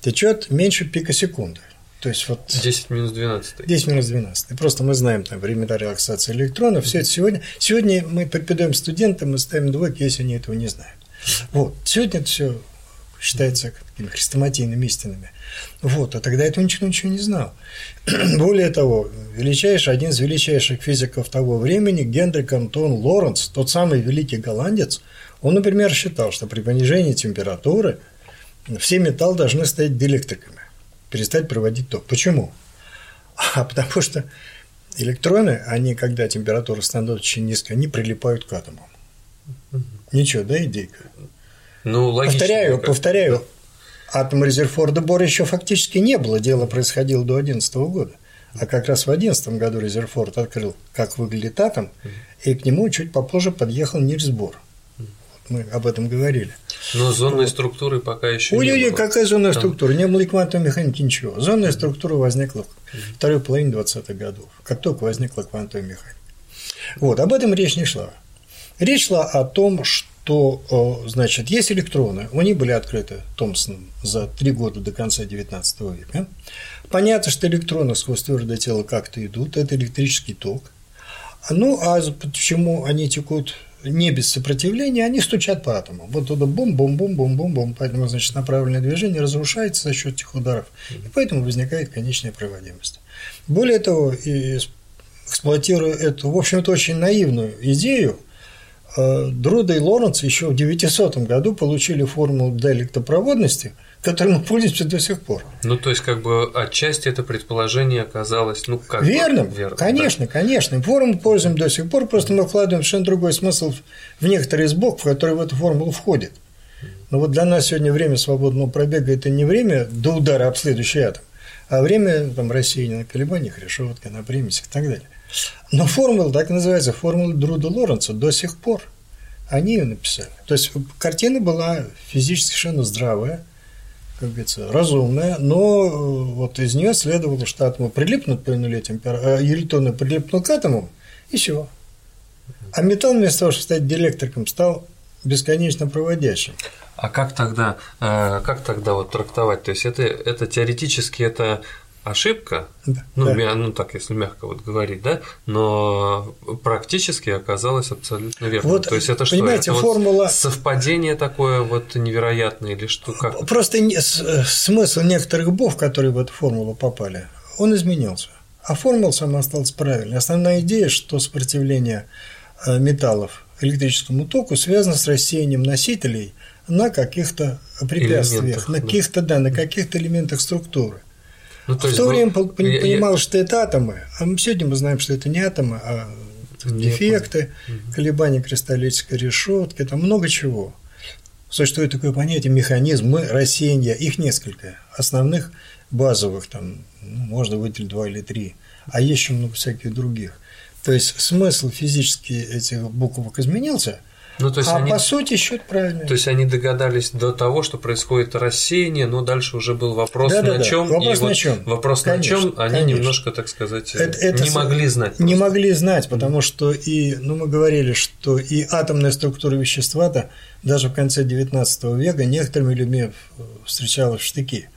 Течет меньше пика секунды. То есть вот 10 минус 12. 10 минус 12. Просто мы знаем там времена релаксации электронов. Все это сегодня. Сегодня мы преподаем студентам, мы ставим двойки, если они этого не знают. Вот. Сегодня это все считается какими хрестоматийными истинами. Вот, а тогда этого ничего, ничего не знал. Более того, величайший, один из величайших физиков того времени, Генрик Антон Лоренц, тот самый великий голландец, он, например, считал, что при понижении температуры все металлы должны стать диэлектриками, перестать проводить ток. Почему? А потому что электроны, они, когда температура становится очень низкой, они прилипают к атомам. Ничего, да, идейка? Ну, логично. Повторяю, повторяю, атом Резерфорда Бора еще фактически не было, дело происходило до 2011 года. А как раз в 2011 году Резерфорд открыл, как выглядит атом, и к нему чуть попозже подъехал Нильс Бор. Мы об этом говорили. Но зонной вот. структуры пока еще Ой, не было. какая зонная Там... структура? Не было и квантовой механики, ничего. Зонная структура возникла в второй половине 20-х годов, как только возникла квантовая механика. Вот, об этом речь не шла. Речь шла о том, что то, значит, есть электроны, они были открыты Томпсоном за три года до конца XIX века. Понятно, что электроны сквозь твердое тело как-то идут, это электрический ток. Ну, а почему они текут не без сопротивления, они стучат по атомам. Вот туда бум-бум-бум-бум-бум-бум, поэтому, значит, направленное движение разрушается за счет этих ударов, и поэтому возникает конечная проводимость. Более того, эксплуатируя эту, в общем-то, очень наивную идею, Друда и Лоренц еще в 900 году получили формулу для электропроводности, которой мы пользуемся до сих пор. Ну, то есть, как бы отчасти это предположение оказалось, ну, как Верно, бы, верно конечно, да. конечно. Формулу пользуем до сих пор, просто мы вкладываем совершенно другой смысл в некоторые из букв, которые в эту формулу входят. Но вот для нас сегодня время свободного пробега – это не время до удара об следующий атом, а время там, рассеяния на колебаниях, решетка, на примесях и так далее. Но формула, так называется, формула Друда Лоренца до сих пор. Они ее написали. То есть картина была физически совершенно здравая, как говорится, разумная, но э, вот из нее следовало, что атомы прилипнут при нуле температуры, электроны прилипнут к атомам, и все. А металл вместо того, чтобы стать диэлектриком, стал бесконечно проводящим. А как тогда, э, как тогда вот трактовать? То есть это, это теоретически это ошибка, да, ну, да. Ну так, если мягко вот говорить, да, но практически оказалось абсолютно верно. Вот, То есть это понимаете, что? Это формула... Вот совпадение такое вот невероятное или что? Как? Просто смысл некоторых букв, которые в эту формулу попали, он изменился. А формула сама осталась правильной. Основная идея, что сопротивление э, металлов электрическому току связано с рассеянием носителей на каких-то препятствиях, на каких-то, да, на каких-то элементах структуры. Ну, то в то время ну, понимал, я... что это атомы, а мы сегодня мы знаем, что это не атомы, а дефекты, колебания кристаллической решетки, там много чего. Существует такое понятие механизмы рассеяния, их несколько основных базовых, там ну, можно выделить два или три, а есть еще много всяких других. То есть смысл физически этих буквок изменился, ну, то есть а они, по сути счет правильный. То есть они догадались до того, что происходит рассеяние, но дальше уже был вопрос да, на да, чем. Вопрос и на чем. Вопрос конечно, на чем они конечно. немножко, так сказать, это, это не могли знать. Просто. Не могли знать, потому что и, ну, мы говорили, что и атомная структура вещества-то даже в конце XIX века некоторыми людьми встречалась в штыки.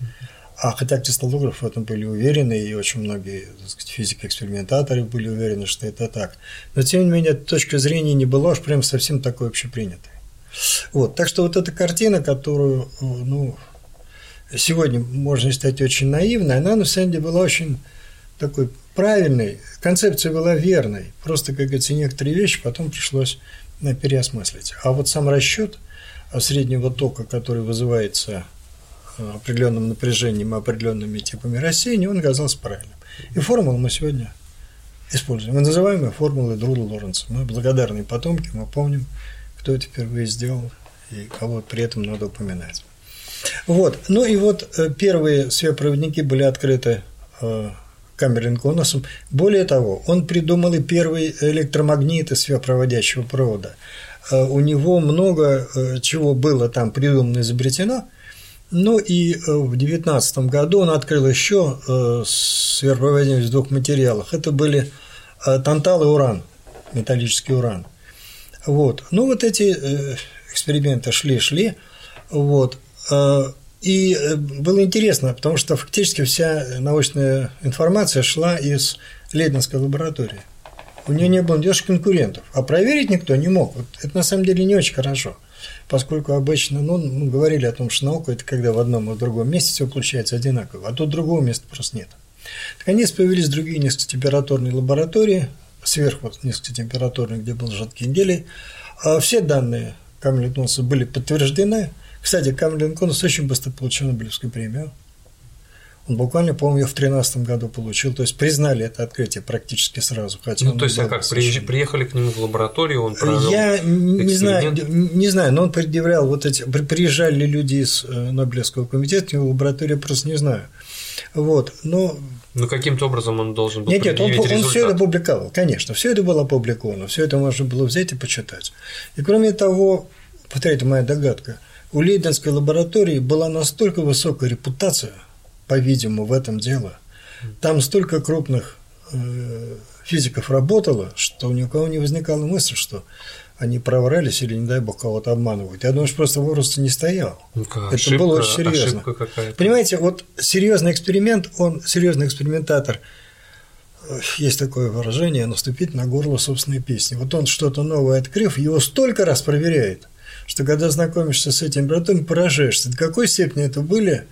А хотя кристаллографы в этом были уверены, и очень многие физики-экспериментаторы были уверены, что это так. Но, тем не менее, точка зрения не была уж прям совсем такой общепринятой. Вот, так что вот эта картина, которую, ну, сегодня можно считать очень наивной, она на самом деле была очень такой правильной, концепция была верной. Просто, как говорится, некоторые вещи потом пришлось э, переосмыслить. А вот сам расчет среднего тока, который вызывается определенным напряжением и определенными типами рассеяния, он оказался правильным. И формулу мы сегодня используем. Мы называем ее формулой Друда Лоренца. Мы благодарные потомки, мы помним, кто это впервые сделал и кого при этом надо упоминать. Вот. Ну и вот э, первые светопроводники были открыты э, Камерлин Конусом. Более того, он придумал и первый электромагнит из светопроводящего провода. Э, у него много чего было там придумано, изобретено – Ну и в 2019 году он открыл еще сверхпроводимость в двух материалах. Это были тантал и уран, металлический уран. Вот. Ну, вот эти эксперименты шли-шли. Вот. И было интересно, потому что фактически вся научная информация шла из Лейденской лаборатории. У нее не было никаких конкурентов. А проверить никто не мог. Вот это на самом деле не очень хорошо. Поскольку обычно, ну, мы говорили о том, что наука – это когда в одном и в другом месте все получается одинаково, а тут другого места просто нет. Наконец появились другие низкотемпературные лаборатории, сверху низкотемпературные, где был жидкий гелий. А все данные Камеля были подтверждены. Кстати, Камель очень быстро получил Нобелевскую премию. Он буквально, по-моему, ее в 2013 году получил. То есть признали это открытие практически сразу. Хотя ну, то есть, а как, совершенно... приехали к нему в лабораторию, он провел Я не знаю, не знаю, но он предъявлял вот эти... Приезжали ли люди из э, Нобелевского комитета, в лабораторию просто не знаю. Вот, но ну, каким-то образом он должен был Нет, нет, он, он все это публиковал, конечно, все это было опубликовано, все это можно было взять и почитать. И кроме того, повторяйте, моя догадка, у Лейденской лаборатории была настолько высокая репутация – по-видимому, в этом дело. Там столько крупных э, физиков работало, что ни у кого не возникала мысль, что они проврались или, не дай бог, кого-то обманывают. Я думаю, что просто вопрос не стоял. Ну, Это ошибка, было очень серьезно. Понимаете, вот серьезный эксперимент, он серьезный экспериментатор. Есть такое выражение наступить на горло собственной песни. Вот он что-то новое открыв, его столько раз проверяет, что когда знакомишься с этим братом, поражаешься, до какой степени это были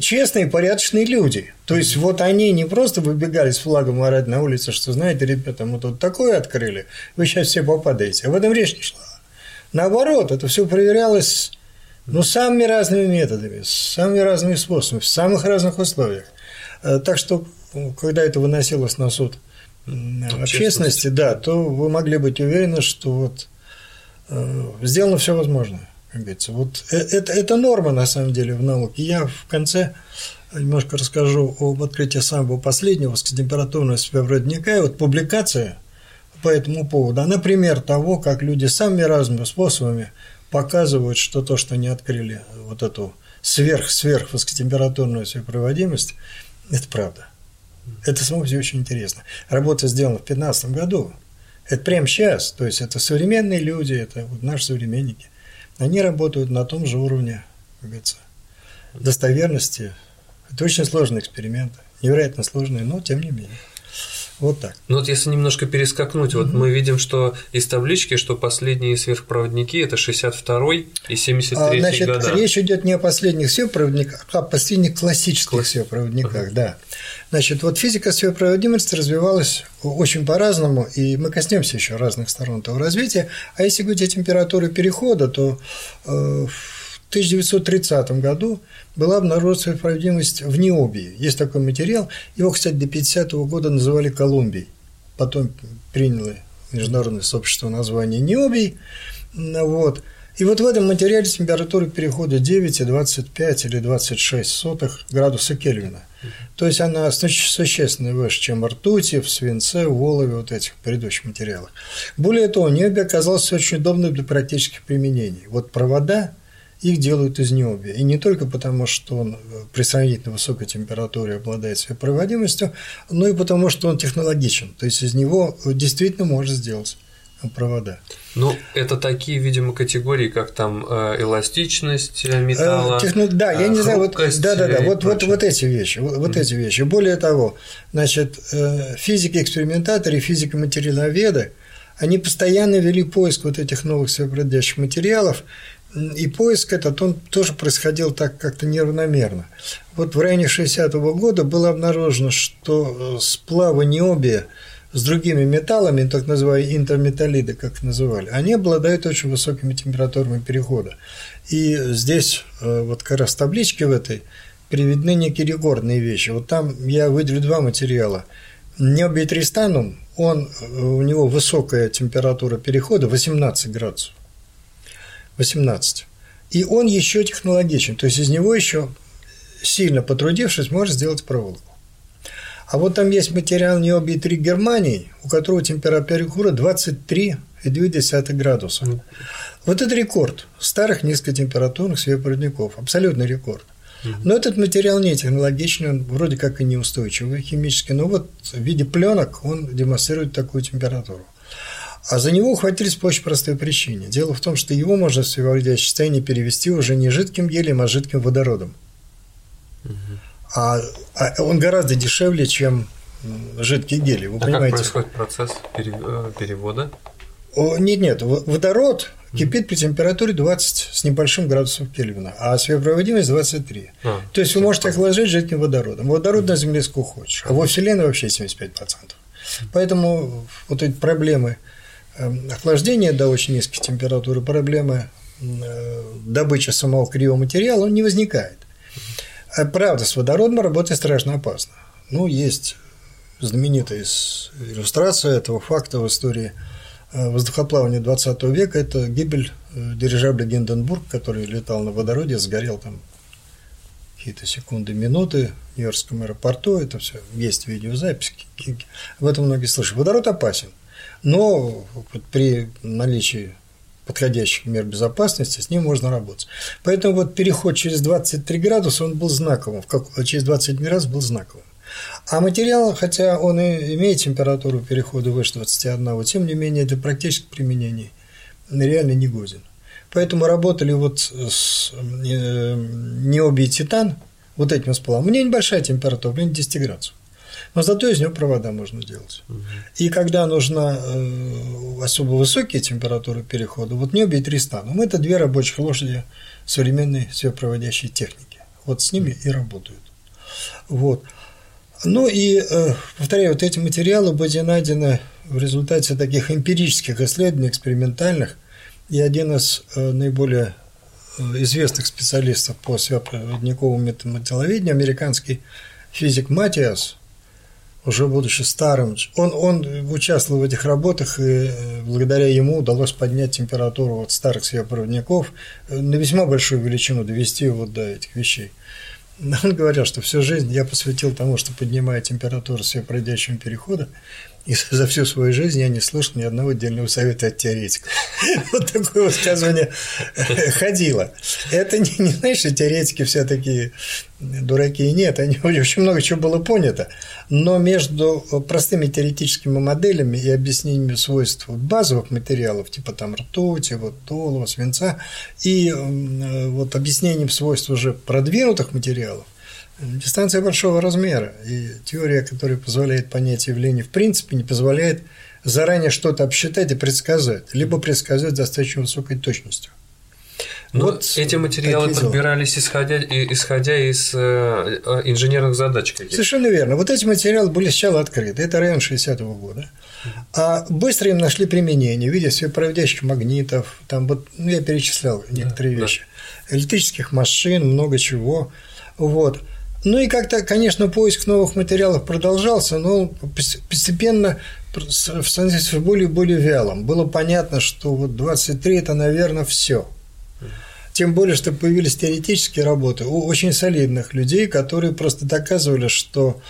честные, порядочные люди. То есть, вот они не просто выбегали с флагом орать на улице, что, знаете, ребята, мы тут такое открыли, вы сейчас все попадаете. Об этом речь не шла. Наоборот, это все проверялось ну, самыми разными методами, самыми разными способами, в самых разных условиях. Э, так что, когда это выносилось на суд общественности, да, то вы могли быть уверены, что вот э, сделано все возможное как говорится. Вот э, это, это норма, на самом деле, в науке. Я в конце немножко расскажу об открытии самого последнего температурного сверхпроводника. И вот публикация по этому поводу, она пример того, как люди самыми разными способами показывают, что то, что они открыли, вот эту сверх-сверх высокотемпературную сверхпроводимость, это правда. Это само все очень интересно. Работа сделана в 2015 году. Это прямо сейчас. То есть, это современные люди, это вот наши современники они работают на том же уровне, как говорится, достоверности. Это очень сложный эксперимент, невероятно сложный, но тем не менее. Вот так. Ну вот если немножко перескакнуть, угу. вот мы видим, что из таблички, что последние сверхпроводники это 62 и 73 а, значит, года. Речь идет не о последних сверхпроводниках, а о последних классических Класс... сверхпроводниках, угу. да. Значит, вот физика сверхпроводимости развивалась очень по-разному, и мы коснемся еще разных сторон этого развития. А если говорить о температуре перехода, то э, 1930 году была обнаружена сверхпроводимость в необии. Есть такой материал, его, кстати, до 50 -го года называли Колумбией. Потом приняло международное сообщество название необий. Вот. И вот в этом материале температура перехода 9, 25 или 26 сотых градуса Кельвина. То есть она существенно выше, чем ртути, в свинце, в олове, вот этих предыдущих материалах. Более того, необий оказался очень удобным для практических применений. Вот провода их делают из необия. И не только потому, что он э, при сравнительно высокой температуре обладает своей проводимостью, но и потому, что он технологичен. То есть из него действительно можно сделать провода. Ну, это такие, видимо, категории, как там э, эластичность э, металла. Техно... Да, я не знаю, вот, да, да, да, вот, вот, вот эти вещи, вот, вот эти вещи. Более того, значит, физики-экспериментаторы, физико-материаловеды, они постоянно вели поиск вот этих новых сверхпродлящих материалов, и поиск этот, он тоже происходил так как-то неравномерно. Вот в районе 60-го года было обнаружено, что сплавы необия с другими металлами, так называемые интерметаллиды, как называли, они обладают очень высокими температурами перехода. И здесь э, вот как раз в табличке в этой приведены некие рекордные вещи. Вот там я выделю два материала. Необий тристанум, он, э, у него высокая температура перехода 18 градусов. 18. И он еще технологичен, то есть из него еще сильно потрудившись, можно сделать проволоку. А вот там есть материал необий 3 Германии, у которого температура 23,2 градуса. Вот это рекорд старых низкотемпературных сверхпроводников, абсолютный рекорд. Но этот материал не технологичный, он вроде как и неустойчивый химически, но вот в виде пленок он демонстрирует такую температуру. А за него ухватились по очень простой причине. Дело в том, что его можно в сверхпроводящее состояние перевести уже не жидким гелием, а жидким водородом. Угу. А, а он гораздо дешевле, чем жидкий гелий. Вы а понимаете? как происходит процесс э, перевода? Нет, нет, водород кипит при температуре 20 с небольшим градусов Кельвина, а сверхпроводимость 23. А, То есть вы можете охлаждать жидким водородом. Водород на Земле сколько хочешь, а во Вселенной вообще 75%. Поэтому вот эти проблемы эм, охлаждения до очень низких температур, проблемы э, добычи самого кривого материала, он не возникает. А правда, с водородом работать страшно опасно. Ну, есть знаменитая иллюстрация этого факта в истории – Э, воздухоплавания 20 века – это гибель э, дирижабля Гинденбург, который летал на водороде, сгорел там какие-то секунды, минуты в Нью-Йоркском аэропорту, это все есть видеозаписи, об этом многие слышали. Водород опасен, но при наличии подходящих мер безопасности с ним можно работать. Поэтому вот переход через 23 градуса, он был знаковым, через 21 раз был знаковым. А материал, хотя он и имеет температуру перехода выше 21, тем не менее для практических применений реально не годен. Поэтому работали вот с э, необий титан, вот этим сплавом. У него небольшая температура, блин, 10 градусов. Но зато из него провода можно делать. Угу. И когда нужна э, особо высокие температуры перехода, вот необий 300, ну, это две рабочих лошади современной светопроводящей техники. Вот с ними и работают. Вот. Ну и, э, повторяю, вот эти материалы были найдены в результате таких эмпирических исследований, экспериментальных, и один из э, наиболее известных специалистов по сверхпроводниковому металловедению, американский физик Матиас, уже будучи старым, он, он участвовал в этих работах, и благодаря ему удалось поднять температуру вот старых сверхпроводников на весьма большую величину, довести вот до этих вещей. Он говорил, что всю жизнь я посвятил тому, что поднимаю температуру сверхпроходящего перехода, и за всю свою жизнь я не слышал ни одного отдельного совета от теоретиков. Вот такое высказывание ходило. Это не, не знаешь, что теоретики все такие дураки нет, они очень много чего было понято, но между простыми теоретическими моделями и объяснениями свойств базовых материалов, типа там ртути, вот толова, свинца, и э, вот объяснением свойств уже продвинутых материалов, дистанция большого размера, и теория, которая позволяет понять явление, в принципе не позволяет заранее что-то обсчитать и предсказать, либо предсказать с достаточно высокой точностью. Но вот эти материалы подбирались исходя, исходя из э, инженерных задач каких-то. Совершенно верно. Вот эти материалы были сначала открыты. Это район 60-го года. А быстро им нашли применение в виде светопроводящих магнитов. Там вот, ну, я перечислял некоторые да, вещи. Да. Электрических машин, много чего. Вот. Ну и как-то, конечно, поиск новых материалов продолжался, но постепенно становился более и более вялым. Было понятно, что вот 23 – это, наверное, все. Тем более, что появились теоретические работы у очень солидных людей, которые просто доказывали, что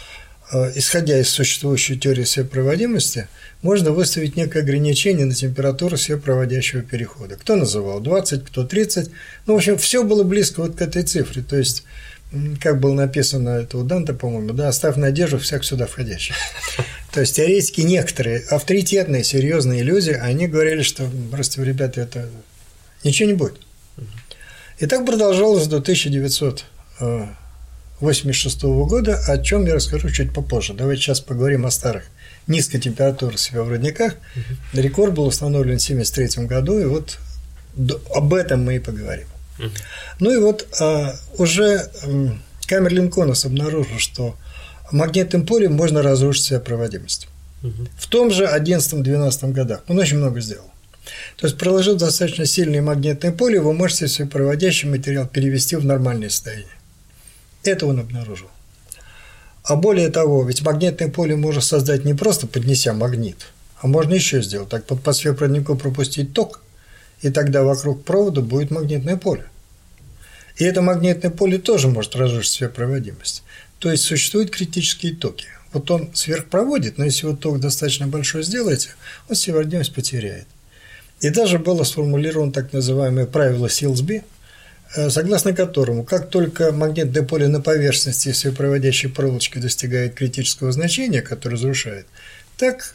э, исходя из существующей теории сверхпроводимости, можно выставить некое ограничение на температуру сверхпроводящего перехода. Кто называл 20, кто 30. Ну, в общем, все было близко вот к этой цифре. То есть, как было написано это у Данта, по-моему, да, оставь надежду всяк сюда входящий. То есть, теоретики некоторые, авторитетные, серьезные люди, они говорили, что, просто, ребята, это ничего не будет. И так продолжалось до 1986 года, о чем я расскажу чуть попозже. Давайте сейчас поговорим о старых низкотемпературных светопроводниках. Угу. Рекорд был установлен в 1973 году, и вот об этом мы и поговорим. Ну и вот а, уже Камерлин Конос обнаружил, что магнитным полем можно разрушить светопроводимость. Угу. В том же 11-12 годах он очень много сделал. То есть, проложив достаточно сильное магнитное поле, вы можете свой проводящий материал перевести в нормальное состояние. Это он обнаружил. А более того, ведь магнитное поле можно создать не просто поднеся магнит, а можно еще сделать. Так под по сверхпроводнику пропустить ток, и тогда вокруг провода будет магнитное поле. И это магнитное поле тоже может разрушить сверхпроводимость. То есть существуют критические токи. Вот он сверхпроводит, но если вот ток достаточно большой сделаете, он сверхпроводимость потеряет. И даже было сформулировано так называемое правило Силсби, э, согласно которому, как только магнитное поле на поверхности сопроводящей проволочки достигает критического значения, которое разрушает, так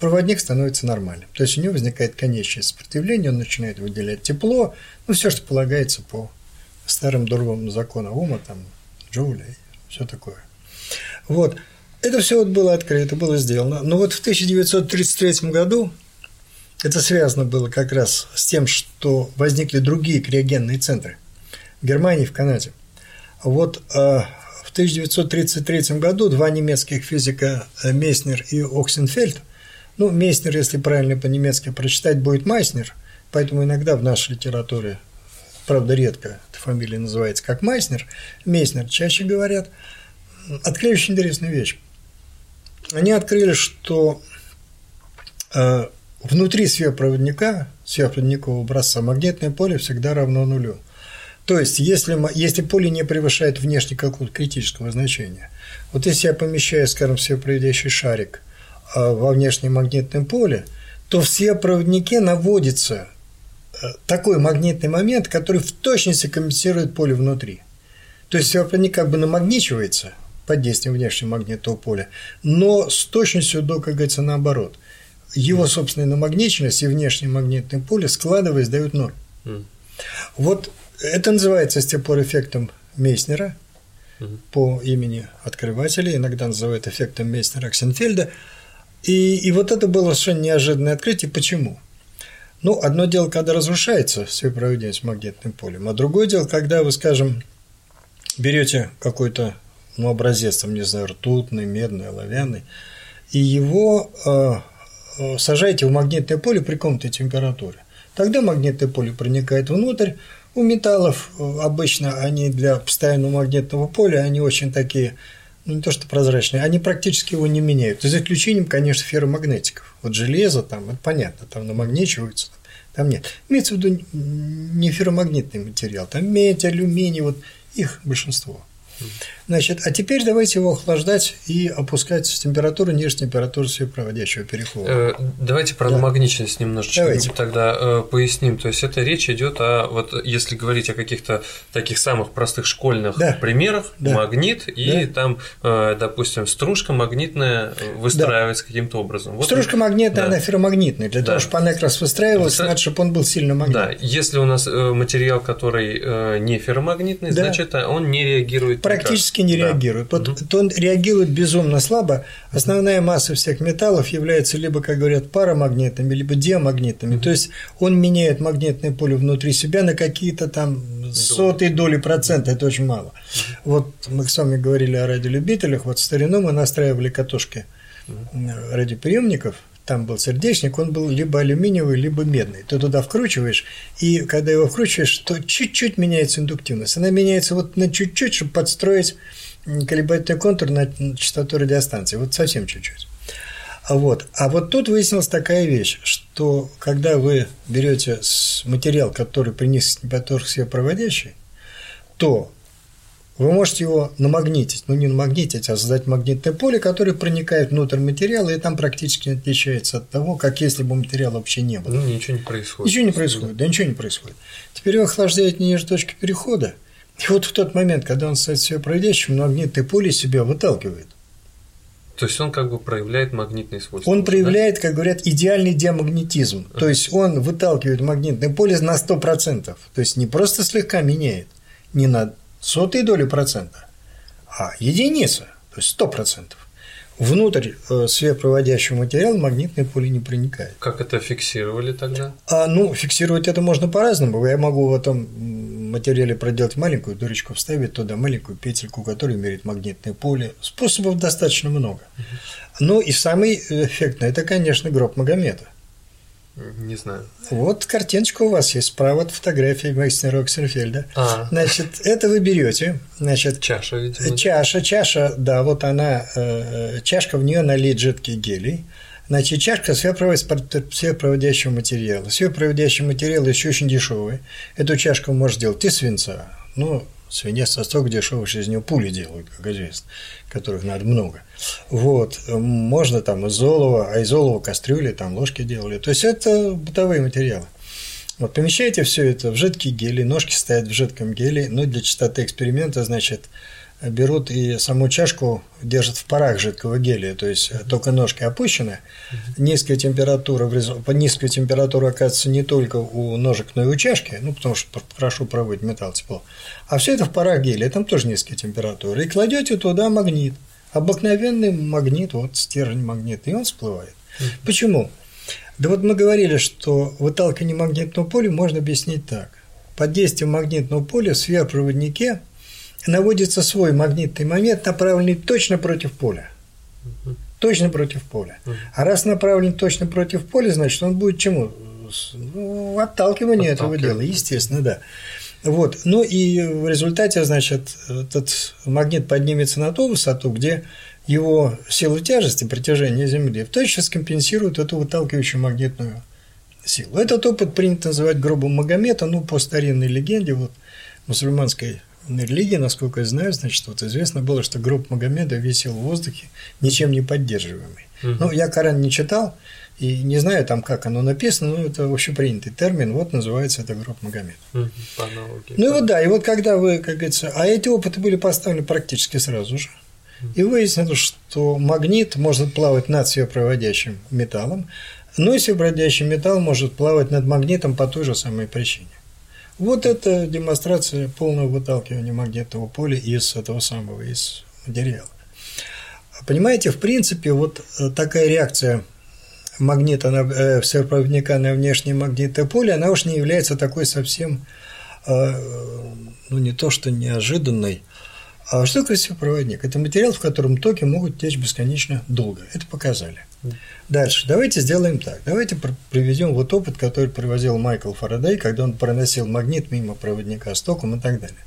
проводник становится нормальным. То есть у него возникает конечное сопротивление, он начинает выделять тепло, ну, все, что полагается по старым дурвым законам Ома, там, Джоуля все такое. Вот. Это все вот было открыто, было сделано. Но вот в 1933 году это связано было как раз с тем, что возникли другие криогенные центры в Германии в Канаде. Вот э, в 1933 году два немецких физика э, Мейснер и Оксенфельд, ну, Мейснер, если правильно по-немецки прочитать, будет Майснер, поэтому иногда в нашей литературе, правда, редко эта фамилия называется как Майснер, Мейснер чаще говорят, открыли очень интересную вещь. Они открыли, что э, Внутри сверхпроводника, сверхпроводникового образца, магнитное поле всегда равно нулю. То есть, если, если поле не превышает внешне какого-то критического значения, вот если я помещаю, скажем, сверхпроводящий шарик во внешнем магнитном поле, то в сверхпроводнике наводится э, такой магнитный момент, который в точности компенсирует поле внутри. То есть сверхпроводник как бы намагничивается под действием внешнего магнитного поля, но с точностью до, как говорится, наоборот – его собственная намагниченность и внешнее магнитное поле, складываясь, дают ноль. Mm. Вот это называется с тех пор эффектом Мейснера по имени открывателя, иногда называют эффектом Мейснера-Оксенфельда. И, и вот это было совершенно неожиданное открытие. Почему? Ну, одно дело, когда разрушается сопроводимость магнитным полем, а другое дело, когда вы, скажем, берете какой-то ну, образец, там, не знаю, ртутный, медный, оловянный, и его э, Э, сажаете в магнитное поле при комнатной температуре. Тогда магнитное поле проникает внутрь. У металлов э, обычно они для постоянного магнитного поля, они очень такие, ну не то что прозрачные, они практически его не меняют. За исключением, конечно, ферромагнетиков. Вот железо там, это понятно, там намагничиваются, там нет. Имеется в виду не ферромагнитный материал, там медь, алюминий, вот их большинство. Значит, а теперь давайте его охлаждать и опускать с температуры ниже температуры светопроводящего перехода. Э, давайте про да. намагниченность немножечко давайте. тогда э, поясним. То есть это речь идет о вот если говорить о каких-то таких самых простых школьных да. примерах, да. магнит и да. там, э, допустим, стружка магнитная выстраивается да. каким-то образом. Вот стружка магнитная, да. она ферромагнитная. Для да. того, чтобы она как раз выстраивалась, Выстра... надо, чтобы он был сильно магнитный. Да, если у нас материал, который не ферромагнитный, да. значит он не реагирует практически не да. реагирует. Вот угу. он реагирует безумно слабо. Основная масса всех металлов является либо, как говорят, парамагнитными, либо диамагнитными. Угу. То есть он меняет магнитное поле внутри себя на какие-то там сотые доли процента, это очень мало. Вот мы с вами говорили о радиолюбителях, вот в старину мы настраивали катушки радиоприемников, там был сердечник, он был либо алюминиевый, либо медный. Ты туда вкручиваешь, и когда его вкручиваешь, то чуть-чуть меняется индуктивность. Она меняется вот на чуть-чуть, чтобы подстроить колебательный контур на частоту радиостанции. Вот совсем чуть-чуть. Вот. А вот тут выяснилась такая вещь, что когда вы берете материал, который принес температуру себе проводящий, то вы можете его намагнитить, ну не намагнитить, а создать магнитное поле, которое проникает внутрь материала, и там практически не отличается от того, как если бы материала вообще не было. Ну, ничего не происходит. Ничего не происходит, да ничего не происходит. Теперь вы охлаждаете ниже точки перехода, и вот в тот момент, когда он становится себя проводящим, магнитное поле себя выталкивает. То есть он как бы проявляет магнитные свойства. Он проявляет, да? как говорят, идеальный диамагнетизм. То есть он выталкивает магнитное поле на 100%. То есть не просто слегка меняет, не на сотые доли процента, а единица, то есть сто процентов. Внутрь э, светопроводящего материала магнитное поле не проникает. Как это фиксировали тогда? А, ну, фиксировать это можно по-разному. Я могу в этом материале проделать маленькую дырочку, вставить туда маленькую петельку, которая меряет магнитное поле. Способов достаточно много. Угу. Ну и самый эффектный – это, конечно, гроб Магомета. Не знаю. Вот картиночка у вас есть справа от фотографии Майснера Оксенфельда. А. Значит, это вы берете. Значит, чаша, видимо. Чаша, чаша, да, вот она, э, чашка, в нее налит жидкий гелий. Значит, чашка светопроводящего материала. Светопроводящий материал еще очень дешевый. Эту чашку можно сделать из свинца. Ну, Свинец настолько дешевый, что из него пули делают, как известно, которых надо много. Вот. Можно там из олова, а из олова кастрюли, там ложки делали. То есть это бытовые материалы. Вот помещаете все это в жидкий гелий, ножки стоят в жидком гелии, но для чистоты эксперимента, значит, берут и саму чашку держат в парах жидкого гелия, то есть только ножки опущены. Низкая температура, по низкой температуре оказывается не только у ножек, но и у чашки, ну, потому что хорошо проводит металл тепло. А все это в парах гелия, там тоже низкая температура. И кладете туда магнит. Обыкновенный магнит, вот стержень магнита, и он всплывает. Почему? Да вот мы говорили, что выталкивание магнитного поля можно объяснить так. Под действием магнитного поля в сверхпроводнике наводится свой магнитный момент, направленный точно против поля. Точно против поля. А раз направлен точно против поля, значит, он будет чему? Ну, отталкивание этого дела, естественно, да. Вот. Ну и в результате, значит, этот магнит поднимется на ту высоту, где его силу тяжести, притяжения Земли, точности скомпенсирует эту выталкивающую магнитную силу. Этот опыт принято называть гробом Магомета, ну, по старинной легенде, вот, мусульманской религии, насколько я знаю, значит, вот известно было, что гроб Магомеда висел в воздухе, ничем не поддерживаемый. Угу. Ну, я Коран не читал, и не знаю там, как оно написано, но это общепринятый термин, вот называется это гроб Магомеда. Угу, по аналогии. Ну и вот да, и вот когда вы, как говорится, а эти опыты были поставлены практически сразу же. И выяснилось, что магнит может плавать над сверхпроводящим металлом, но и сверхпроводящий металл может плавать над магнитом по той же самой причине. Вот это демонстрация полного выталкивания магнитного поля из этого самого, из материала. Понимаете, в принципе, вот э, такая реакция магнита на, э, сверхпроводника на внешнее магнитное поле, она уж не является такой совсем, э, ну не то что неожиданной, а что такое проводник? Это материал, в котором токи могут течь бесконечно долго. Это показали. Дальше. Давайте сделаем так. Давайте приведем вот опыт, который привозил Майкл Фарадей, когда он проносил магнит мимо проводника с током и так далее.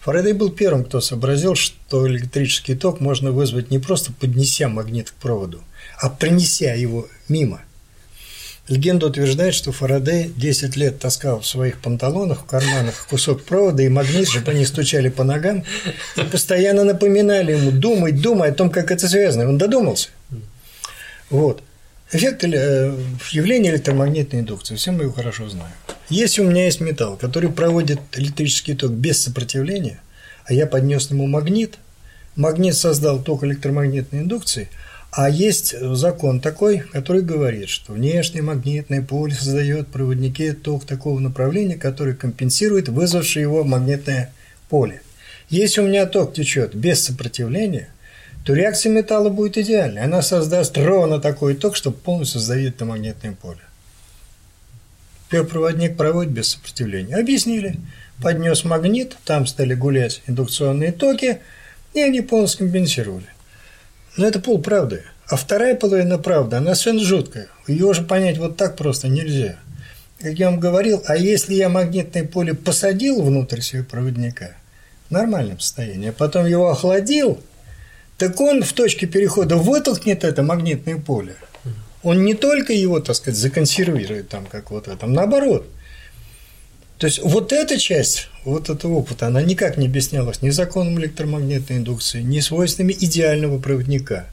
Фарадей был первым, кто сообразил, что электрический ток можно вызвать не просто поднеся магнит к проводу, а принеся его мимо. Легенда утверждает, что Фарадей 10 лет таскал в своих панталонах, в карманах кусок провода и магнит, чтобы они стучали по ногам и постоянно напоминали ему «думай, думай о том, как это связано». Он додумался. Вот. Эффект э, явления электромагнитной индукции, все мы его хорошо знаем. Если у меня есть металл, который проводит электрический ток без сопротивления, а я поднес ему магнит, магнит создал ток электромагнитной индукции – а есть закон такой, который говорит, что внешнее магнитное поле создает проводники ток такого направления, который компенсирует вызвавшее его магнитное поле. Если у меня ток течет без сопротивления, то реакция металла будет идеальной. Она создаст ровно такой ток, чтобы полностью создавить это магнитное поле. Проводник проводит без сопротивления. Объяснили. Поднес магнит, там стали гулять индукционные токи, и они полностью компенсировали. Но это полправды. А вторая половина правды, она совершенно жуткая. Ее уже понять вот так просто нельзя. Как я вам говорил, а если я магнитное поле посадил внутрь своего проводника в нормальном состоянии, а потом его охладил, так он в точке перехода вытолкнет это магнитное поле. Он не только его, так сказать, законсервирует там, как вот в этом, наоборот. То есть вот эта часть вот этого опыта, она никак не объяснялась ни законом электромагнитной индукции, ни свойствами идеального проводника.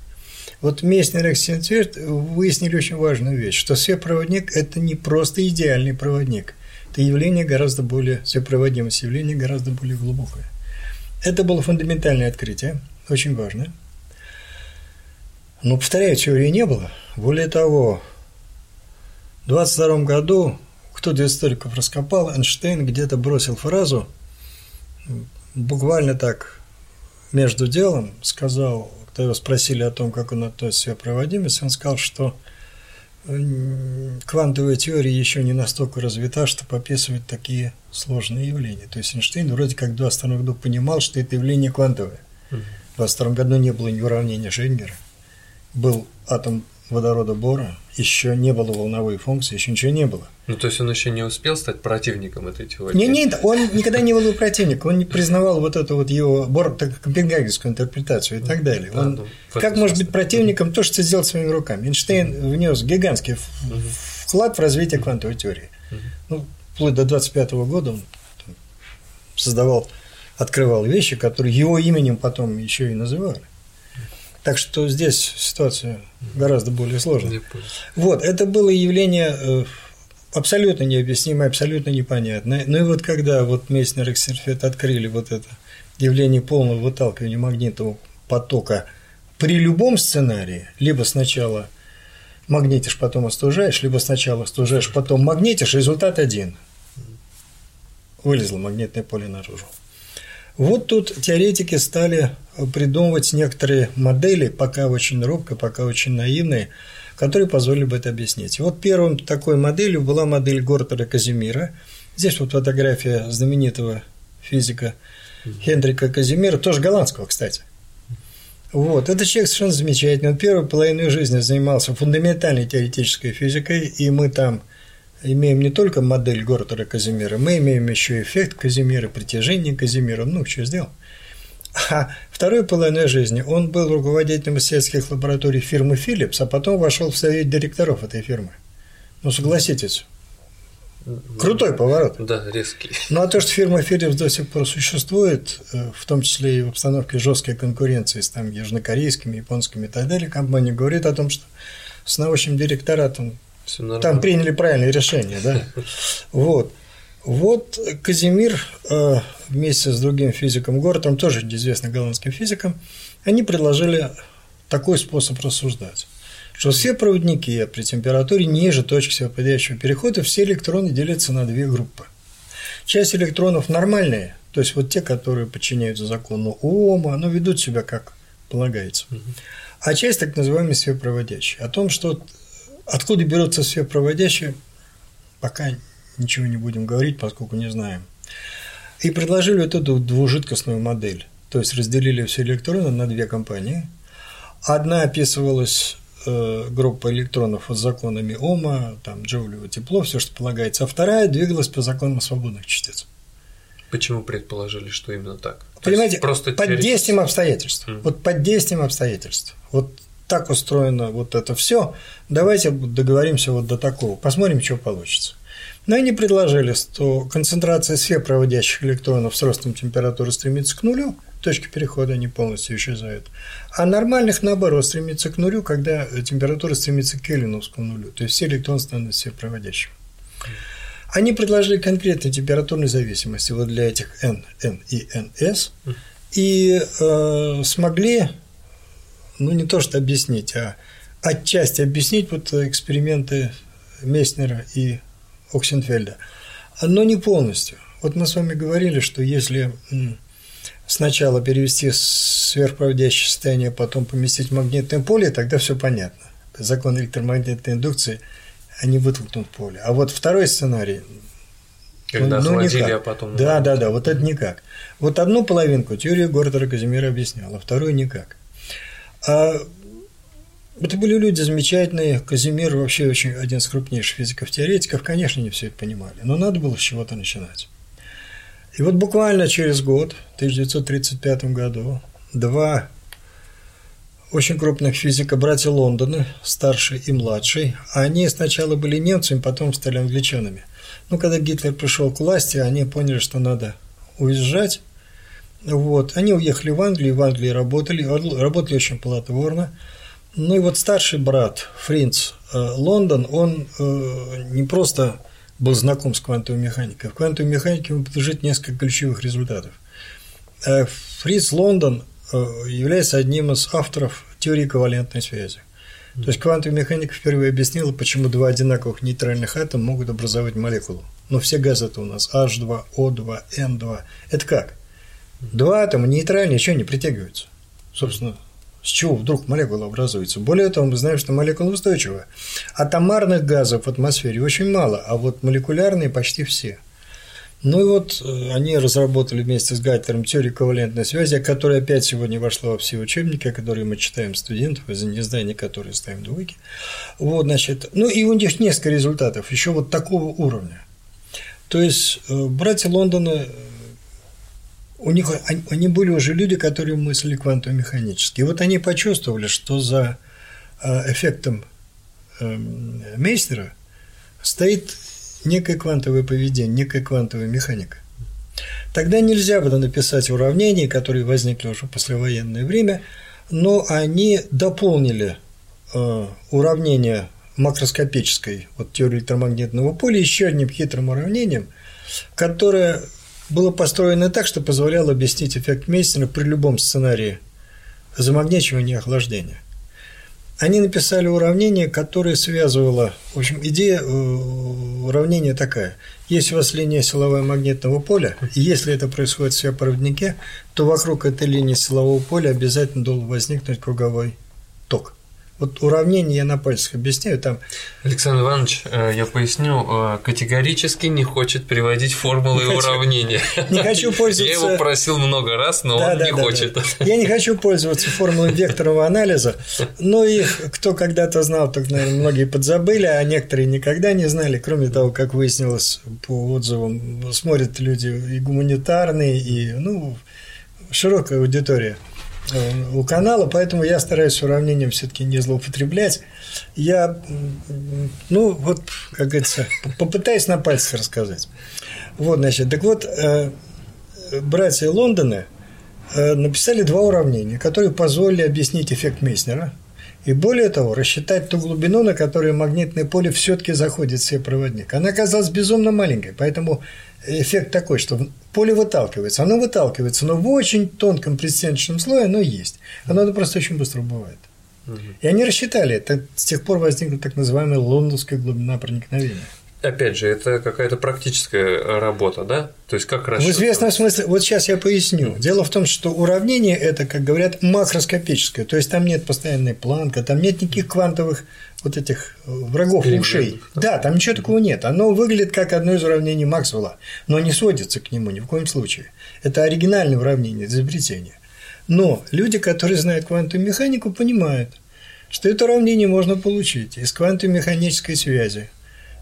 Вот Месснер и Сенцверт выяснили очень важную вещь, что сверхпроводник – это не просто идеальный проводник, это явление гораздо более, сверхпроводимость явление гораздо более глубокое. Это было фундаментальное открытие, очень важное. Но, повторяю, теории не было. Более того, в 22 году кто-то из историков раскопал, Эйнштейн где-то бросил фразу, буквально так между делом сказал, когда его спросили о том, как он относится к проводимости, он сказал, что квантовая теория еще не настолько развита, чтобы описывать такие сложные явления. То есть Эйнштейн вроде как до 22 году понимал, что это явление квантовое. В 22 году не было ни уравнения Шейнгера, был атом водорода бора, еще не было волновой функции, еще ничего не было. Ну, то есть он еще не успел стать противником этой теории? Нет, нет, он никогда не был противником, он не признавал вот эту вот его бор, копенгагенскую интерпретацию и так далее. Он, да, ну, как может быть противником то, что сделал своими руками? Эйнштейн внес гигантский вклад в развитие квантовой теории. Ну, вплоть до 25 года он создавал открывал вещи, которые его именем потом еще и называли. Так что здесь ситуация гораздо более сложная. Вот, это было явление э, абсолютно необъяснимое, абсолютно непонятное. Ну и вот когда вот Мейснер и Ксерфет открыли вот это явление полного выталкивания магнитного потока при любом сценарии, либо сначала магнитишь, потом остужаешь, либо сначала остужаешь, потом магнитишь, результат один. Вылезло магнитное поле наружу. Вот тут теоретики стали придумывать некоторые модели, пока очень робко, пока очень наивные, которые позволили бы это объяснить. Вот первым такой моделью была модель Гортера Казимира. Здесь вот фотография знаменитого физика Хендрика Казимира, тоже голландского, кстати. Вот, это человек совершенно замечательный. Он первую половину жизни занимался фундаментальной теоретической физикой, и мы там имеем не только модель Гортера Казимира, мы имеем еще эффект Казимира, притяжение Казимира, ну, что сделал. А второй половиной жизни он был руководителем исследовательских лабораторий фирмы Philips, а потом вошел в совет директоров этой фирмы. Ну, согласитесь, Крутой поворот. Да, резкий. Ну а то, что фирма Philips до сих пор существует, э, в том числе и в обстановке жесткой конкуренции с там южнокорейскими, японскими и так далее, компания говорит о том, что с научным директоратом там приняли правильное решение, да. Вот. Вот Казимир э, вместе с другим физиком Гортом, тоже известным голландским физиком, они предложили такой способ рассуждать что все проводники при температуре ниже точки совпадающего перехода все электроны делятся на две группы. Часть электронов нормальные, то есть вот те, которые подчиняются закону Ома, но ведут себя как полагается. А часть так называемые светопроводящие. О том, что откуда берутся светопроводящие, пока ничего не будем говорить, поскольку не знаем. И предложили вот эту двужидкостную модель. То есть разделили все электроны на две компании. Одна описывалась Э, группа электронов с законами Ома, там Джоулево тепло, все, что полагается, а вторая двигалась по законам свободных частиц. Почему предположили, что именно так? Понимаете, просто под действием обстоятельств. Mm. Вот под действием обстоятельств. Вот так устроено вот это все. Давайте договоримся вот до такого. Посмотрим, что получится. Но они предложили, что концентрация сверхпроводящих электронов с ростом температуры стремится к нулю, точки перехода они полностью исчезают. А нормальных, наоборот, стремится к нулю, когда температура стремится к кельвиновскому нулю. То есть все электроны становятся сверхпроводящими. Они предложили конкретные температурные зависимости вот для этих N, N и NS и э, смогли, ну не то что объяснить, а отчасти объяснить вот эксперименты Месснера и Оксенфельда, но не полностью. Вот мы с вами говорили, что если сначала перевести сверхпроводящее состояние, потом поместить в магнитное поле, тогда все понятно. Закон электромагнитной индукции, они вытолкнут поле. А вот второй сценарий, когда ну, охладили, никак. а потом... Да, да, да, вот это никак. Вот одну половинку теорию Гордера Казимира объясняла, вторую никак. А это были люди замечательные. Казимир вообще очень один из крупнейших физиков-теоретиков. Конечно, не все это понимали, но надо было с чего-то начинать. И вот буквально через год, в 1935 году, два очень крупных физика, братья Лондона, старший и младший, они сначала были немцами, потом стали англичанами. Но когда Гитлер пришел к власти, они поняли, что надо уезжать. Вот. Они уехали в Англию, в Англии работали, работали очень плодотворно. Ну и вот старший брат Фринц э, Лондон, он э, не просто был знаком с квантовой механикой. В квантовой механике ему подлежит несколько ключевых результатов. Э, Фриц Лондон является одним из авторов теории ковалентной связи. То есть квантовая механика впервые объяснила, почему два одинаковых нейтральных атома могут образовать молекулу. Но все газы это у нас H2, O2, N2. Это как? Два атома нейтральные, что они притягиваются? Собственно, с чего вдруг молекула образуется? Более того, мы знаем, что молекула устойчивая. Атомарных газов в атмосфере очень мало, а вот молекулярные почти все. Ну и вот э, они разработали вместе с Гайтером теорию ковалентной связи, которая опять сегодня вошла во все учебники, которые мы читаем студентов, из-за незнания которые ставим двойки. Вот, значит, ну и у них несколько результатов, еще вот такого уровня. То есть, э, братья Лондона у них они были уже люди, которые мыслили квантово-механически. И вот они почувствовали, что за э, эффектом эм, Мейстера стоит некое квантовое поведение, некая квантовая механика. Тогда нельзя было написать уравнения, которые возникли уже в послевоенное время, но они дополнили э, уравнение макроскопической вот, теории электромагнитного поля еще одним хитрым уравнением, которое было построено так, что позволяло объяснить эффект Мейстера при любом сценарии замагничивания и охлаждения. Они написали уравнение, которое связывало, в общем, идея э, уравнения такая. Если у вас линия силового магнитного поля, и если это происходит в сверхпроводнике, то вокруг этой линии силового поля обязательно должен возникнуть круговой. Вот уравнение я на пальцах объясняю, там… Александр Иванович, э, я поясню, э, категорически не хочет приводить формулы и уравнения. Не хочу пользоваться… Я его просил много раз, но да, он да, не да, хочет. Я не хочу пользоваться формулой векторного анализа, но их, кто когда-то знал, так, наверное, многие подзабыли, а некоторые никогда не знали. Кроме того, как выяснилось по отзывам, смотрят люди и гуманитарные, и, ну, широкая аудитория – у канала, поэтому я стараюсь уравнением все-таки не злоупотреблять. Я, ну, вот, как говорится, попытаюсь на пальцах рассказать. Вот, значит, так вот, э, братья Лондона э, написали два уравнения, которые позволили объяснить эффект Мейснера и более того, рассчитать ту глубину, на которую магнитное поле все-таки заходит в проводник. Она оказалась безумно маленькой, поэтому эффект такой, что поле выталкивается. Оно выталкивается, но в очень тонком предстеночном слое оно есть. Оно просто очень быстро убывает. И они рассчитали это. С тех пор возникла так называемая лондонская глубина проникновения. Опять же, это какая-то практическая работа, да? То есть как расчет? В известном смысле, вот сейчас я поясню. Дело в том, что уравнение это, как говорят, макроскопическое, то есть там нет постоянной планка, там нет никаких квантовых вот этих э, врагов ушей. Да, там ничего такого нет. Оно выглядит как одно из уравнений Максвелла, но не сводится к нему ни в коем случае. Это оригинальное уравнение, изобретение. Но люди, которые знают квантовую механику, понимают, что это уравнение можно получить из квантово-механической связи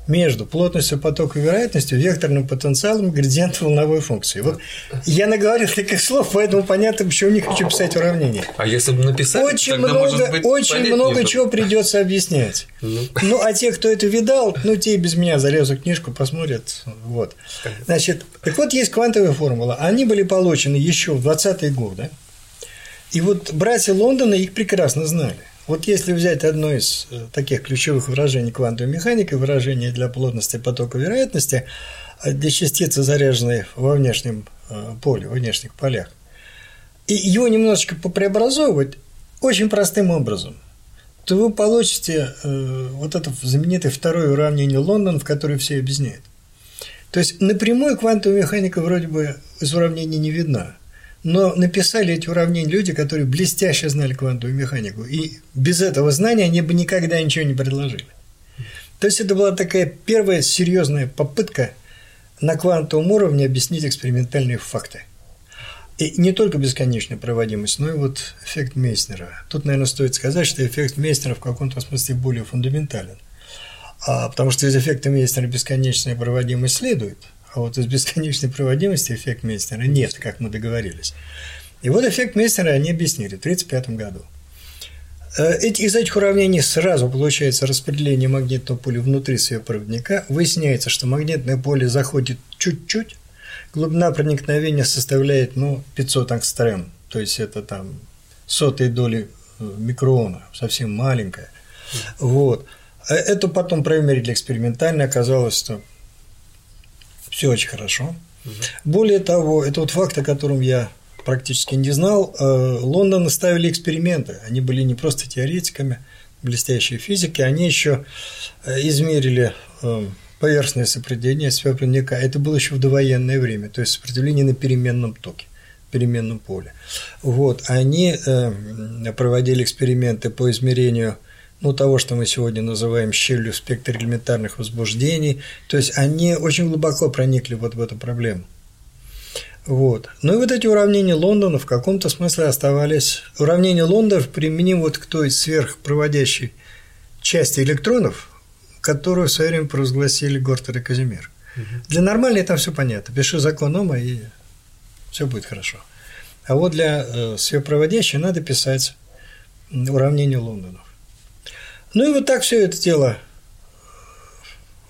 между плотностью потока и вероятностью, векторным потенциалом градиента волновой функции. Вот я наговорил таких слов, поэтому понятно, почему не хочу писать уравнение. А если бы написать, очень тогда, много, может быть, очень много чего придется объяснять. Ну. ну, а те, кто это видал, ну, те без меня залезут книжку, посмотрят. Вот. Значит, так вот, есть квантовая формула. Они были получены еще в 20-е годы. И вот братья Лондона их прекрасно знали. Вот если взять одно из э, таких ключевых выражений квантовой механики, выражение для плотности потока вероятности э, для частицы, заряженной во внешнем э, поле, во внешних полях, и его немножечко попреобразовывать очень простым образом, то вы получите вот это знаменитое второе уравнение Лондон, в которое все объясняют. То есть напрямую квантовая механика вроде бы из уравнения не видна. Но написали эти уравнения люди, которые блестяще знали квантовую механику. И без этого знания они бы никогда ничего не предложили. То есть это была такая первая серьезная попытка на квантовом уровне объяснить экспериментальные факты. И не только бесконечная проводимость, но и вот эффект Мейснера. Тут, наверное, стоит сказать, что эффект Мейснера в каком-то смысле более фундаментален. А, потому что из эффекта Мейснера бесконечная проводимость следует – а вот из бесконечной проводимости эффект Мейстера нет, как мы договорились. И вот эффект Мейстера они объяснили в 1935 году. Э, из этих уравнений сразу получается распределение магнитного поля внутри сверхпроводника. Выясняется, что магнитное поле заходит чуть-чуть, глубина проникновения составляет ну, 500 ангстрем, то есть это там сотые доли э, микрона, совсем маленькая. Вот. Э, это потом промерили экспериментально, оказалось, что все очень хорошо. Угу. Более того, это вот факт, о котором я практически не знал. Э, Лондон ставили эксперименты. Они были не просто теоретиками, блестящие физики, они еще э, измерили э, поверхностное сопротивление сверхпроводника. Это было еще в довоенное время, то есть сопротивление на переменном токе переменном поле. Вот, они проводили эксперименты по измерению ну, того, что мы сегодня называем щелью в спектре элементарных возбуждений. То есть они очень глубоко проникли вот в эту проблему. Вот. Ну и вот эти уравнения Лондона в каком-то смысле оставались. Уравнение Лондона применим вот к той сверхпроводящей части электронов, которую в свое время провозгласили Гортер и Казимир. Угу. Для нормальной там все понятно. Пиши закон Ома, и все будет хорошо. А вот для э, сверхпроводящей надо писать уравнение Лондонов. Ну и вот так все это дело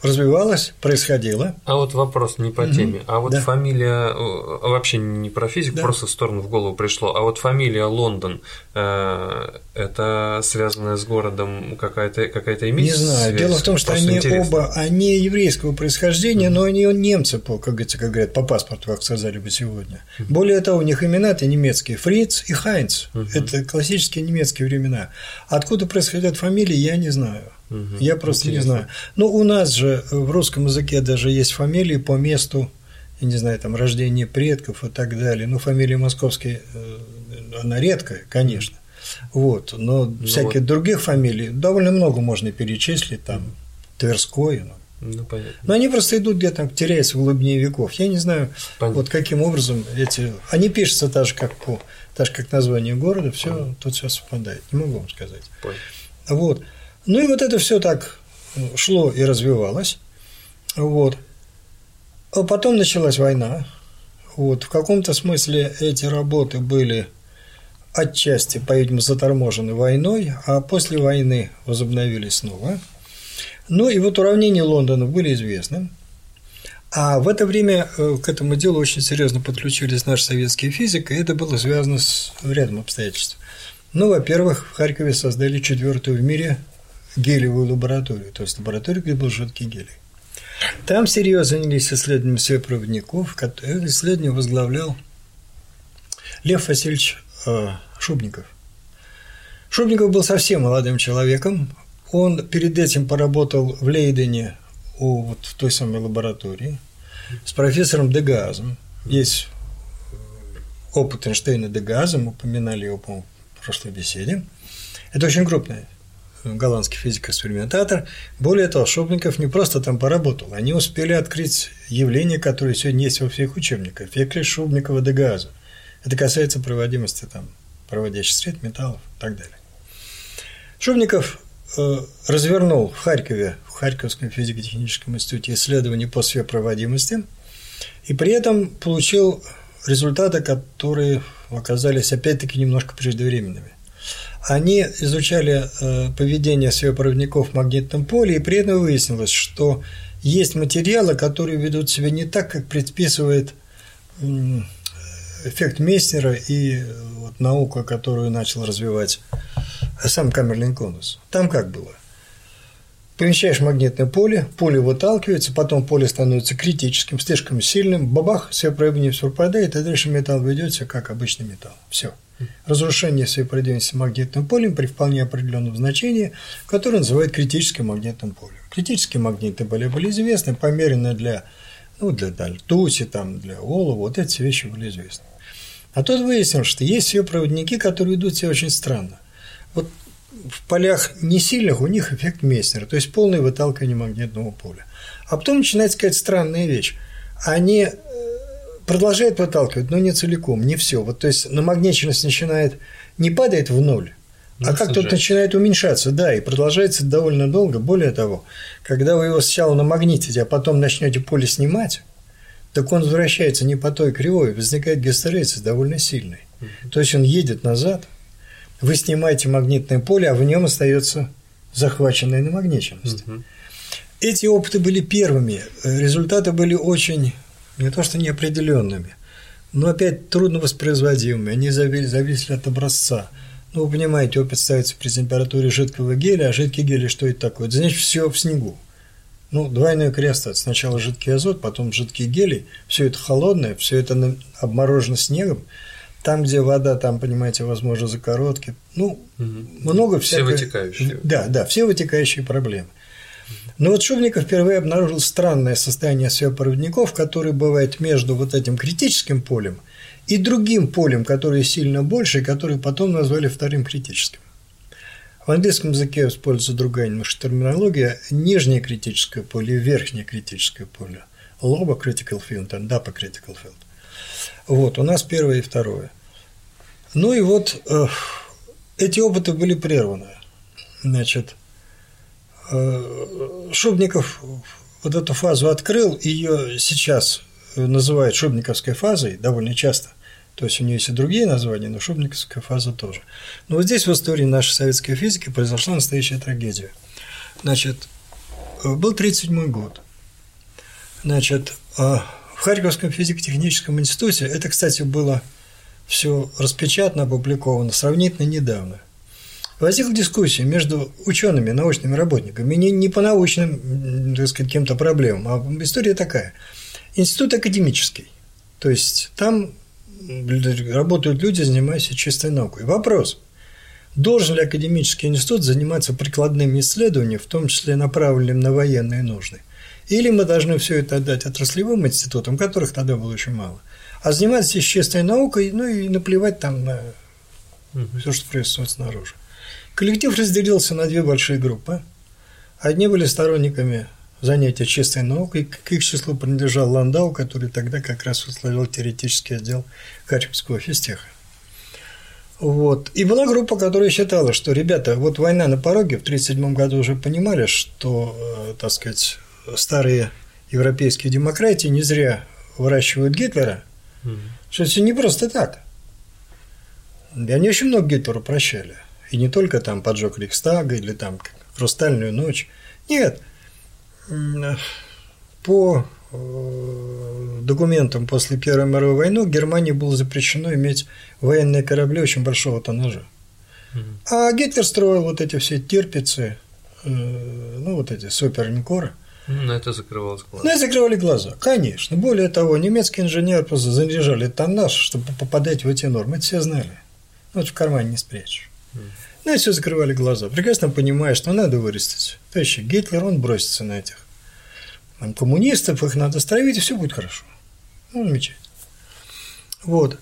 развивалось, происходило. А вот вопрос не по теме. А вот да. фамилия э, вообще не про физику, да. просто в сторону в голову пришло. А вот фамилия Лондон э, это связанная с городом какая-то какая-то имеет? Не знаю. Связь? Дело в том, что они интересно. оба они еврейского происхождения, mm-hmm. но они немцы, по, как говорится, как говорят, по паспорту, как сказали бы сегодня. Mm-hmm. Более того, у них имена-то немецкие: Фриц и Хайнц. Mm-hmm. Это классические немецкие времена. Откуда происходят фамилии, я не знаю. Угу. Я просто Интересно. не знаю. Но у нас же в русском языке даже есть фамилии по месту, я не знаю, там рождения предков и так далее. Ну, фамилия московские, э, она редкая, конечно. Вот, но ну, всяких вот. других фамилий довольно много можно перечислить, там, Тверской, ну, ну, понятно. Но они просто идут где-то, теряются в глубине веков. Я не знаю, понятно. вот каким образом эти. Они пишутся так же, как по, так же, как название города, все тут все совпадает. Не могу вам сказать. Понятно. Вот. Ну и вот это все так ну, шло и развивалось. Вот. А потом началась война. Вот. В каком-то смысле эти работы были отчасти, по-видимому, заторможены войной, а после войны возобновились снова. Ну и вот уравнения Лондона были известны. А в это время э, к этому делу очень серьезно подключились наши советские физики, и это было связано с рядом обстоятельств. Ну, во-первых, в Харькове создали четвертую в мире гелевую лабораторию, то есть лабораторию, где был жидкий гелий. Там серьезно занялись исследованием сверхпроводников, которые исследование возглавлял Лев Васильевич э, Шубников. Шубников был совсем молодым человеком. Он перед этим поработал в Лейдене у, вот, в той самой лаборатории с профессором Дегазом. Есть опыт Эйнштейна Дегазом, упоминали его, по в прошлой беседе. Это очень крупная голландский физик-экспериментатор. Более того, Шубников не просто там поработал, они успели открыть явление, которое сегодня есть во всех учебниках – эффект Шубникова до газа. Это касается проводимости там, проводящих сред, металлов и так далее. Шубников э, развернул в Харькове, в Харьковском физико-техническом институте исследования по сверхпроводимости, и при этом получил результаты, которые оказались опять-таки немножко преждевременными. Они изучали э, поведение сверхпроводников в магнитном поле, и при этом выяснилось, что есть материалы, которые ведут себя не так, как предписывает эффект Месснера и вот наука, которую начал развивать сам Камерлин Конус. Там как было? Помещаешь магнитное поле, поле выталкивается, потом поле становится критическим, слишком сильным, бабах, все проявление пропадает, и дальше металл ведет себя как обычный металл. Все разрушение своей проводимости магнитным полем при вполне определенном значении, которое называют критическим магнитным полем. Критические магнитные поля были известны, померенные для, ну, для, ртути, там, для олова, вот эти вещи были известны. А тут выяснилось, что есть все проводники, которые ведут себя очень странно. Вот в полях не сильных у них эффект Месснера, то есть полное выталкивание магнитного поля. А потом начинается какая-то странная вещь. Они продолжает выталкивать, но не целиком, не все. Вот, то есть намагниченность начинает не падает в ноль, а ну, как тут начинает уменьшаться, да, и продолжается довольно долго. Более того, когда вы его сначала намагнитите, а потом начнете поле снимать, так он возвращается не по той кривой, возникает гистерезис довольно сильный. Угу. То есть он едет назад, вы снимаете магнитное поле, а в нем остается захваченная намагниченность. Угу. Эти опыты были первыми, результаты были очень не то что неопределенными, но опять трудно воспроизводимыми, они зависели от образца. Ну, вы понимаете, опыт ставится при температуре жидкого геля, а жидкий гелий что это такое? Это значит, все в снегу. Ну, двойной крест – сначала жидкий азот, потом жидкий гелий. Все это холодное, все это обморожено снегом. Там, где вода, там, понимаете, возможно, закоротки. Ну, угу. много всяких… Все вытекающие. Да, да, все вытекающие проблемы. Но вот Шубников впервые обнаружил странное состояние сверхпроводников, которое бывает между вот этим критическим полем и другим полем, которое сильно больше, и которое потом назвали вторым критическим. В английском языке используется другая немножко терминология – нижнее критическое поле и верхнее критическое поле. Lower critical field and upper critical field. Вот, у нас первое и второе. Ну и вот э, эти опыты были прерваны. Значит, Шубников вот эту фазу открыл, ее сейчас называют Шубниковской фазой довольно часто. То есть у нее есть и другие названия, но Шубниковская фаза тоже. Но вот здесь в истории нашей советской физики произошла настоящая трагедия. Значит, был 1937 год. Значит, в Харьковском физико-техническом институте, это, кстати, было все распечатано, опубликовано сравнительно недавно. Возникла дискуссия между учеными, научными работниками, не, не по научным, так сказать, каким-то проблемам, а история такая. Институт академический, то есть там работают люди, занимающиеся чистой наукой. Вопрос – Должен ли академический институт заниматься прикладными исследованиями, в том числе направленными на военные нужды? Или мы должны все это отдать отраслевым институтам, которых тогда было очень мало, а заниматься чистой наукой, ну и наплевать там на все, что происходит снаружи. Коллектив разделился на две большие группы. Одни были сторонниками занятия чистой наукой, к их числу принадлежал Ландау, который тогда как раз возглавлял теоретический отдел Харьковского физтеха. Вот. И была группа, которая считала, что, ребята, вот война на пороге, в 1937 году уже понимали, что, э, так сказать, старые европейские демократии не зря выращивают Гитлера, mm-hmm. что это не просто так. И они очень много Гитлеру прощали. И не только там поджог Рейхстага или там «Хрустальную ночь». Нет. По Э, документам после Первой мировой войны Германии было запрещено иметь военные корабли очень большого тоннажа. А Гитлер строил вот эти все терпицы, э, ну вот эти суперлинкоры. Ну, на это закрывалось глаза. На это закрывали глаза, конечно. Более того, немецкие инженеры просто заряжали тоннаж, чтобы попадать в эти нормы. Это все знали. Вот в кармане не спрячешь. Mm. Ну и все закрывали глаза. Прекрасно понимая, что надо вырастить. Товарищи, Гитлер, он бросится на этих там, коммунистов, их надо стравить, и все будет хорошо. Ну, замечательно. Вот.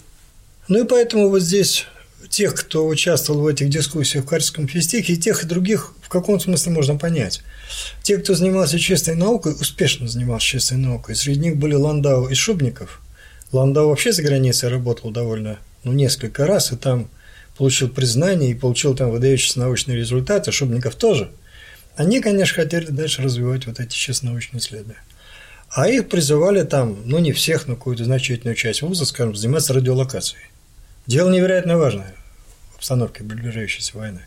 Ну и поэтому вот здесь тех, кто участвовал в этих дискуссиях в Харьковском физтехе, и тех, и других в каком смысле можно понять. Те, кто занимался чистой наукой, успешно занимался чистой наукой. Среди них были Ландау и Шубников. Ландау вообще за границей работал довольно, ну, несколько раз, и там получил признание, и получил там выдающиеся научные результаты. Шубников тоже – они, конечно, хотели дальше развивать вот эти сейчас научные исследования. А их призывали там, ну не всех, но какую-то значительную часть вуза, скажем, заниматься радиолокацией. Дело невероятно важное в обстановке приближающейся войны.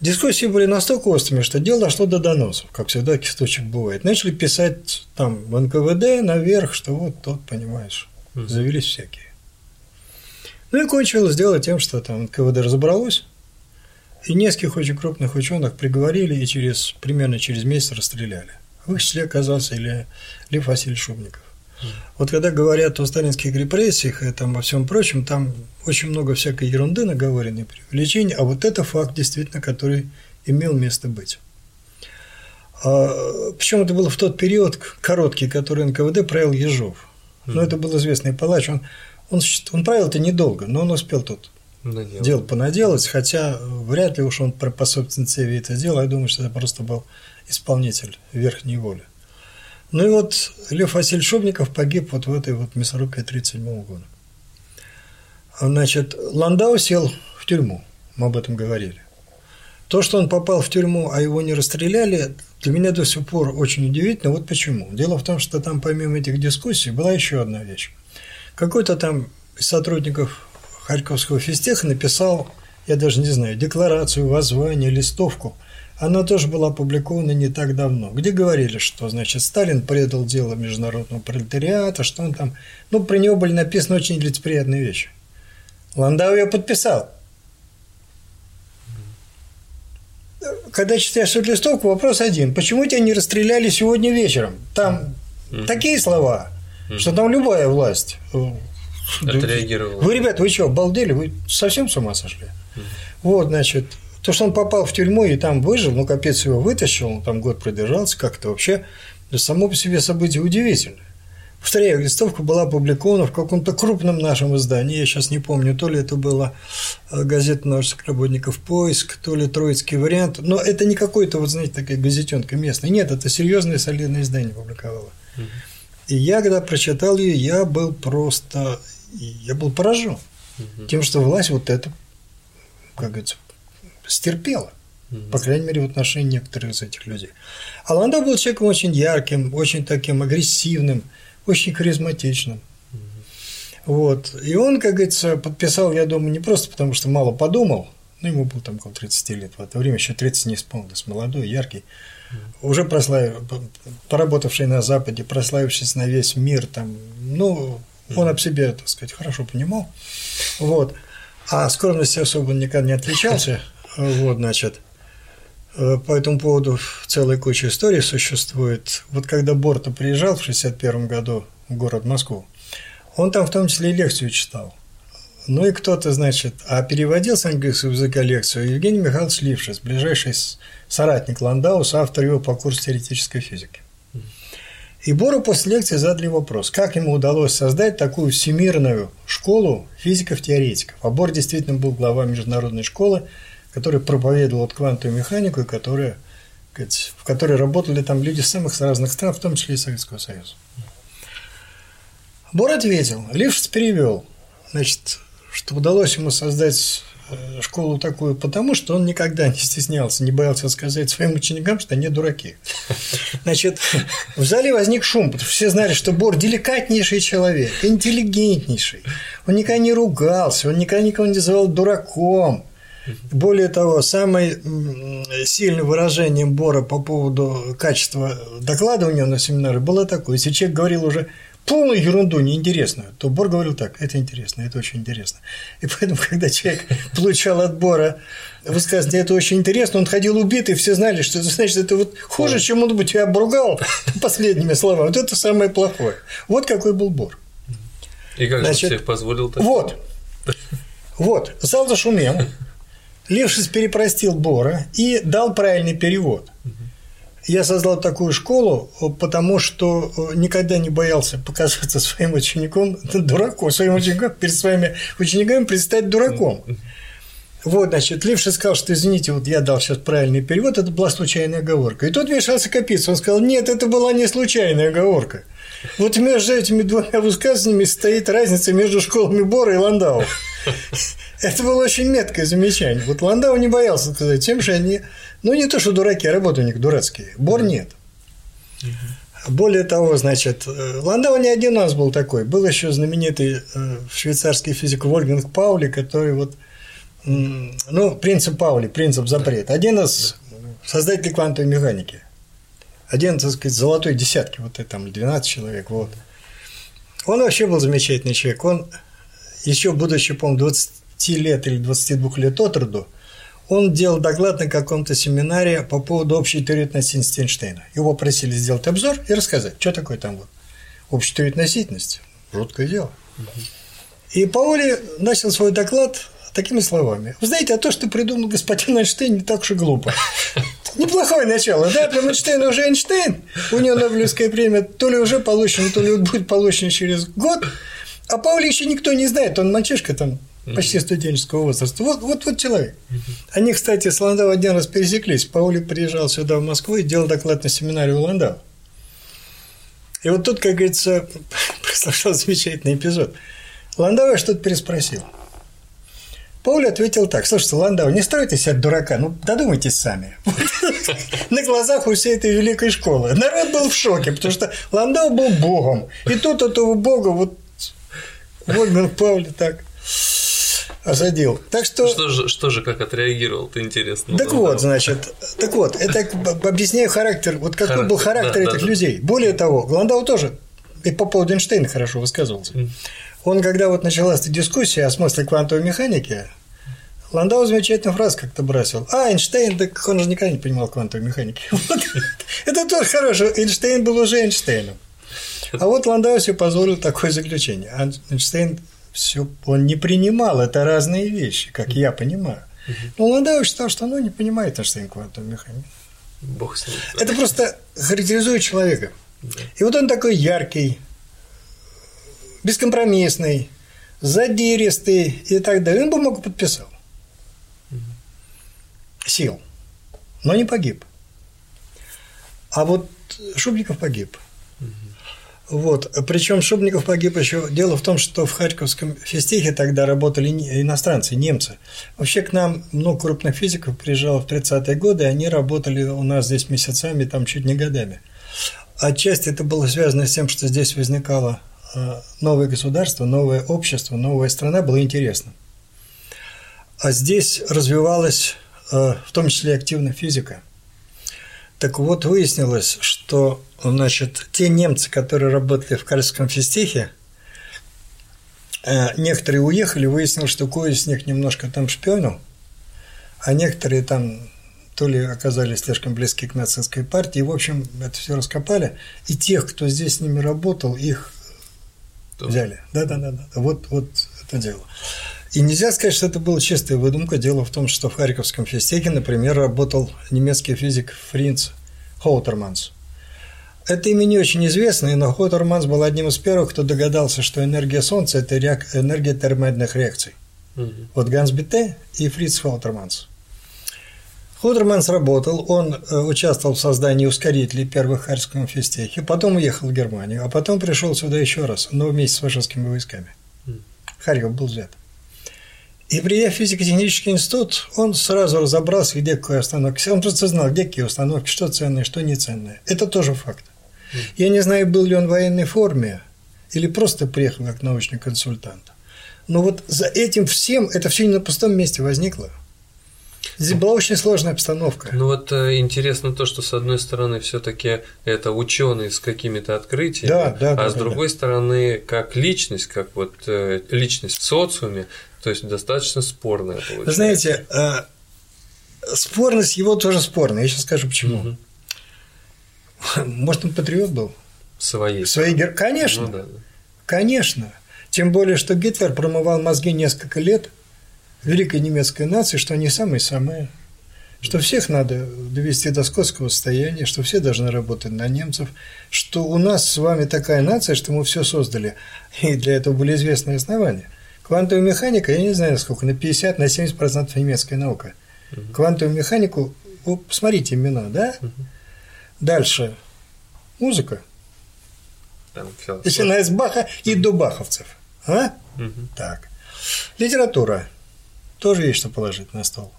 Дискуссии были настолько острыми, что дело дошло до доносов, как всегда кисточек бывает. Начали писать там в НКВД наверх, что вот тот, понимаешь, завелись всякие. Ну и кончилось дело тем, что там НКВД разобралось, и нескольких очень крупных ученых приговорили и через, примерно через месяц расстреляли. В их числе оказался и Лев Васильевич Шубников. Вот когда говорят о сталинских репрессиях и там, о всем прочем, там очень много всякой ерунды наговоренной, привлечений, а вот это факт действительно, который имел место быть. А, причем это было в тот период короткий, который НКВД правил Ежов. Но это был известный палач. Он, он, он правил это недолго, но он успел тут Наделал. дел понаделать, хотя вряд ли уж он по собственной цели это сделал, я думаю, что это просто был исполнитель верхней воли. Ну и вот Лев Васильевич Шубников погиб вот в этой вот мясорубке 1937 года. Значит, Ландау сел в тюрьму, мы об этом говорили. То, что он попал в тюрьму, а его не расстреляли, для меня до сих пор очень удивительно. Вот почему. Дело в том, что там помимо этих дискуссий была еще одна вещь. Какой-то там из сотрудников Харьковского физтеха написал, я даже не знаю, декларацию, воззвание, листовку. Она тоже была опубликована не так давно, где говорили, что, значит, Сталин предал дело международного пролетариата, что он там... Ну, про него были написаны очень лицеприятные вещи. Ландау ее подписал. Когда читаешь эту листовку, вопрос один. Почему тебя не расстреляли сегодня вечером? Там mm-hmm. такие слова, mm-hmm. что там любая власть Отреагировал. Вы, ребята, вы что, обалдели? Вы совсем с ума сошли? Mm. Вот, значит, то, что он попал в тюрьму и там выжил, ну, капец его вытащил, он там год продержался, как-то вообще само по себе событие удивительное. Повторяю, листовка была опубликована в каком-то крупном нашем издании, я сейчас не помню, то ли это была э, газета научных работников «Поиск», то ли «Троицкий вариант», но это не какой-то, вот знаете, такая газетенка местная, нет, это серьезное солидное издание публиковало. И я, когда прочитал ее, я был просто я был поражен угу. тем, что власть вот это, как говорится, стерпела. Угу. По крайней мере, в отношении некоторых из этих людей. А Ландау был человеком очень ярким, очень таким агрессивным, очень харизматичным. Вот. И он, как говорится, подписал, я думаю, не просто потому, что мало подумал, ну, ему было там около 30 лет в это время, еще 30 не исполнилось, молодой, яркий. Уже прославив, поработавший на Западе, прославившись на весь мир, там, ну, он об себе, так сказать, хорошо понимал. Вот. А скромностью особо никогда не отличался. Вот, значит, э, по этому поводу целая куча историй существует. Вот когда Борта приезжал в 61 году в город Москву, он там в том числе и лекцию читал. Ну и кто-то, значит, а переводил с английского языка лекцию Евгений Михайлович Лившиц, ближайший соратник Ландаус, автор его по курсу теоретической физики. И Бору после лекции задали вопрос, как ему удалось создать такую всемирную школу физиков-теоретиков. А Бор действительно был глава международной школы, который проповедовал вот квантовую механику, и которая, в которой работали там люди с самых разных стран, в том числе и Советского Союза. Бор ответил, Лившиц перевел, значит, что удалось ему создать э, школу такую, потому что он никогда не стеснялся, не боялся сказать своим ученикам, что они дураки. Значит, в зале возник шум, потому что все знали, что Бор деликатнейший человек, интеллигентнейший. Он никогда не ругался, он никогда никого не называл дураком. Более того, самым сильным выражением Бора по поводу качества доклада у него на семинаре было такое. Если человек говорил уже полную ерунду неинтересную, то Бор говорил так, это интересно, это очень интересно. И поэтому, когда человек получал от Бора высказывание, это очень интересно, он ходил убитый, все знали, что это значит, это вот хуже, чем он бы тебя обругал последними словами. Вот это самое плохое. Вот какой был Бор. И как значит, же себе позволил так? Вот. Вот. Зал зашумел. Левшиц перепростил Бора и дал правильный перевод – я создал такую школу, потому что э, никогда не боялся показаться своим учеником дураком, своим ученикам перед своими учениками предстать дураком. Вот, значит, Лившин сказал, что, извините, вот я дал сейчас правильный перевод, это была случайная оговорка. И тут вмешался Капиц, он сказал, нет, это была не случайная оговорка. Вот между этими двумя высказываниями стоит разница между школами Бора и Ландау. Это было очень меткое замечание. Вот Ландау не боялся сказать, чем же они ну, не то, что дураки, а работы у них дурацкие. Бор нет. Более того, значит, э, Ландау не один у нас был такой. Был еще знаменитый э, швейцарский физик Вольфганг Паули, который вот, ну, принцип Паули, принцип запрет. Один из создателей квантовой механики. Один, так сказать, золотой десятки, вот это там 12 человек, вот. Он вообще был замечательный человек. Он, еще будучи, по-моему, 20 лет или 22 лет от роду, он делал доклад на каком-то семинаре по поводу общей теории относительности Эйнштейна. Его просили сделать обзор и рассказать, что такое там вот общая теория относительности. Жуткое дело. И Паули начал свой доклад такими словами. Вы знаете, а то, что придумал господин Эйнштейн, не так уж и глупо. Неплохое начало, да? Прям Эйнштейн уже Эйнштейн. У него Нобелевская премия то ли уже получена, то ли будет получена через год. А Паули еще никто не знает. Он мальчишка там почти студенческого возраста. Вот, вот, вот человек. Они, кстати, с Ландау один раз пересеклись. Паули приезжал сюда, в Москву, и делал доклад на семинаре у Ландау. И вот тут, как говорится, произошел замечательный эпизод. Ландау что-то переспросил. Паули ответил так, слушайте, Ландау, не стройте себя дурака, ну додумайтесь сами. На глазах у всей этой великой школы. Народ был в шоке, потому что Ландау был богом. И тут этого бога вот Вольган Паули так осадил. Так что... Что же, что же как отреагировал, ты интересно. Так вот, значит, так вот, это объясняю характер, вот какой характер, был характер да, этих да, людей. Более того, Гландау тоже и по поводу Эйнштейна хорошо высказывался. Он, когда вот началась эта дискуссия о смысле квантовой механики, Ландау замечательную фразу как-то бросил. А, Эйнштейн, так он же никогда не понимал квантовой механики. Это тоже хорошо. Эйнштейн был уже Эйнштейном. А вот Ландау себе позволил такое заключение. А Эйнштейн все он не принимал, это разные вещи, как я понимаю. Но Ландау считал, что оно не понимает Эйнштейн квантовую механику. Бог с ним. Это просто характеризует человека. Да. И вот он такой яркий, бескомпромиссный, задиристый и так далее. Он бумагу подписал. Угу. Сел. Но не погиб. А вот Шубников погиб. Вот. Причем Шубников погиб еще. Дело в том, что в Харьковском физтехе тогда работали иностранцы, немцы. Вообще к нам много крупных физиков приезжало в 30-е годы, и они работали у нас здесь месяцами, там чуть не годами. Отчасти это было связано с тем, что здесь возникало э, новое государство, новое общество, новая страна, было интересно. А здесь развивалась э, в том числе активно физика. Так вот, выяснилось, что значит, те немцы, которые работали в Кальском физтехе, э, некоторые уехали, выяснилось, что кое из них немножко там шпионил, а некоторые там то ли оказались слишком близки к нацистской партии. В общем, это все раскопали. И тех, кто здесь с ними работал, их взяли. Да, да, да, да. Вот, вот это дело. И нельзя сказать, что это была чистая выдумка. Дело в том, что в Харьковском физтехе, например, работал немецкий физик Фриц Хоутерманс. Это имя не очень известно, но Хоутерманс был одним из первых, кто догадался, что энергия Солнца – это энергия термоядных реакций. Угу. Вот Ганс Бете и Фриц Хоутерманс. Хоутерманс работал, он э, участвовал в создании ускорителей первых Харьковском физтехе, потом уехал в Германию, а потом пришел сюда еще раз, но вместе с фашистскими войсками. Харьков был взят. И приехав в физико-технический институт, он сразу разобрался, где какие установки. Он просто знал, где какие установки, что ценное, что не ценное. Это тоже факт. Я не знаю, был ли он в военной форме или просто приехал как научный консультант. Но вот за этим всем, это все не на пустом месте возникло. Здесь была очень сложная обстановка. Ну вот э, интересно то, что с одной стороны все-таки это ученый с какими-то открытиями, да, да, а да, с другой да. стороны как личность, как вот э, личность в социуме, то есть достаточно спорная получается. Знаете, э, спорность его тоже спорная. Я сейчас скажу почему. Угу. Может, он патриот был? Своей. Своей гер... Конечно. Ну, да, да. Конечно. Тем более, что Гитлер промывал мозги несколько лет великой немецкой нации, что они самые-самые, что всех надо довести до скотского состояния, что все должны работать на немцев, что у нас с вами такая нация, что мы все создали, и для этого были известные основания. Квантовая механика, я не знаю сколько, на 50, на 70% немецкая наука. Квантовую механику, вы посмотрите имена, да? Дальше. Музыка. Начиная с Баха и до баховцев. А? Так. Литература тоже есть что положить на стол.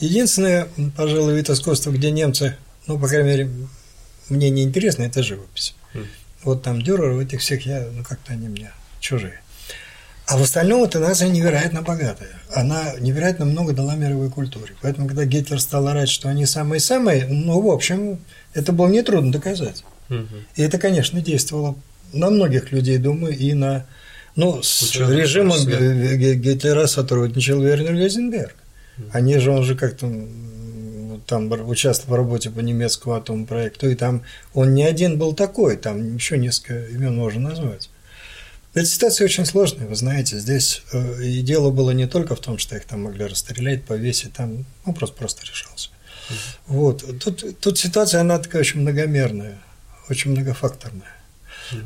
Единственное, пожалуй, вид искусства, где немцы, ну, по крайней мере, мне не интересно, это живопись. Mm. Вот там Дюрер, этих всех я, ну, как-то они мне чужие. А в остальном эта нация невероятно богатая. Она невероятно много дала мировой культуре. Поэтому, когда Гитлер стал орать, что они самые-самые, ну, в общем, это было нетрудно доказать. Угу. И это, конечно, действовало на многих людей, думаю, и на ну, с Ученый режимом Гитлера сотрудничал Вернер Гейзенберг. Они же, он же как-то там участвовал в работе по немецкому атомному проекту, и там он не один был такой, там еще несколько имен можно назвать. Эта ситуация очень сложная, вы знаете, здесь э, и дело было не только в том, что их там могли расстрелять, повесить, там вопрос просто решался. Вот. Тут, тут ситуация, она такая очень многомерная, очень многофакторная.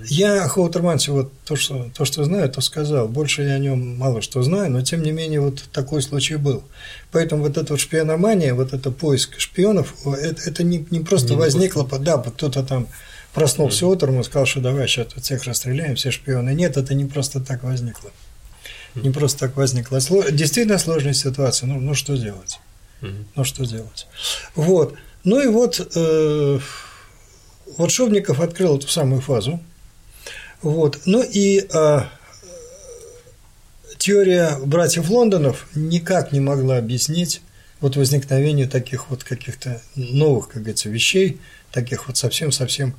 Я о Хоутермансе вот то что, то, что знаю, то сказал. Больше я о нем мало что знаю, но тем не менее вот такой случай был. Поэтому вот эта вот шпиономания, вот это поиск шпионов, это, это не, не просто не возникло, просто. да, кто-то там проснулся утром и сказал, что давай сейчас тут всех расстреляем, все шпионы. Нет, это не просто так возникло. Не просто так возникло. Действительно сложная ситуация. Ну, ну что делать? Ну что делать? Вот. Ну и вот, э, вот Шубников открыл эту самую фазу, вот. Ну и э, теория братьев Лондонов никак не могла объяснить вот возникновение таких вот каких-то новых, как говорится, вещей, таких вот совсем-совсем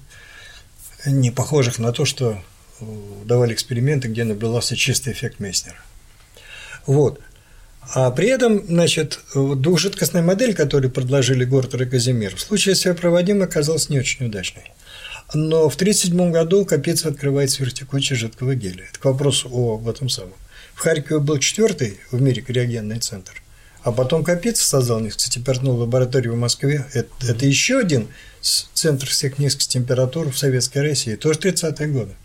не похожих на то, что э, давали эксперименты, где наблюдался чистый эффект Месснера. Вот. А при этом, значит, двухжидкостная модель, которую предложили Гортер и Казимир, в случае с проводимой оказалась не очень удачной. Но в 1937 году Капица открывает сверхтекучее жидкого гелия. Это к вопросу о этом самом. В Харькове был четвертый в мире криогенный центр. А потом Капица создал низкотемпературную лабораторию в Москве. Это, это еще один центр всех низких температур в Советской России, тоже 30-е годы.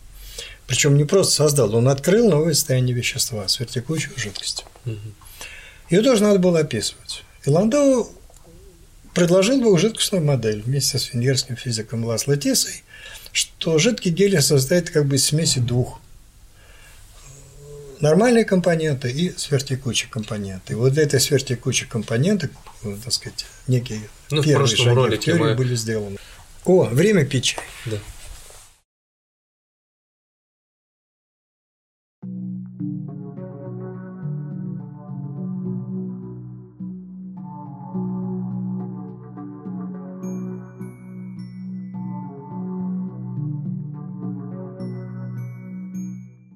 Причем не просто создал, он открыл новое состояние вещества, сверхтекучую жидкость. Угу. Ее тоже надо было описывать. И Ландау предложил двухжидкостную модель вместе с венгерским физиком Ласло Тисой, что жидкий гелий состоит как бы из смеси двух нормальные компоненты и сверхтекучие компоненты. И вот этой сверхтекучей компоненты, так сказать, некие ну, первые шаги в теории мы... были сделаны. О, время чай. Да.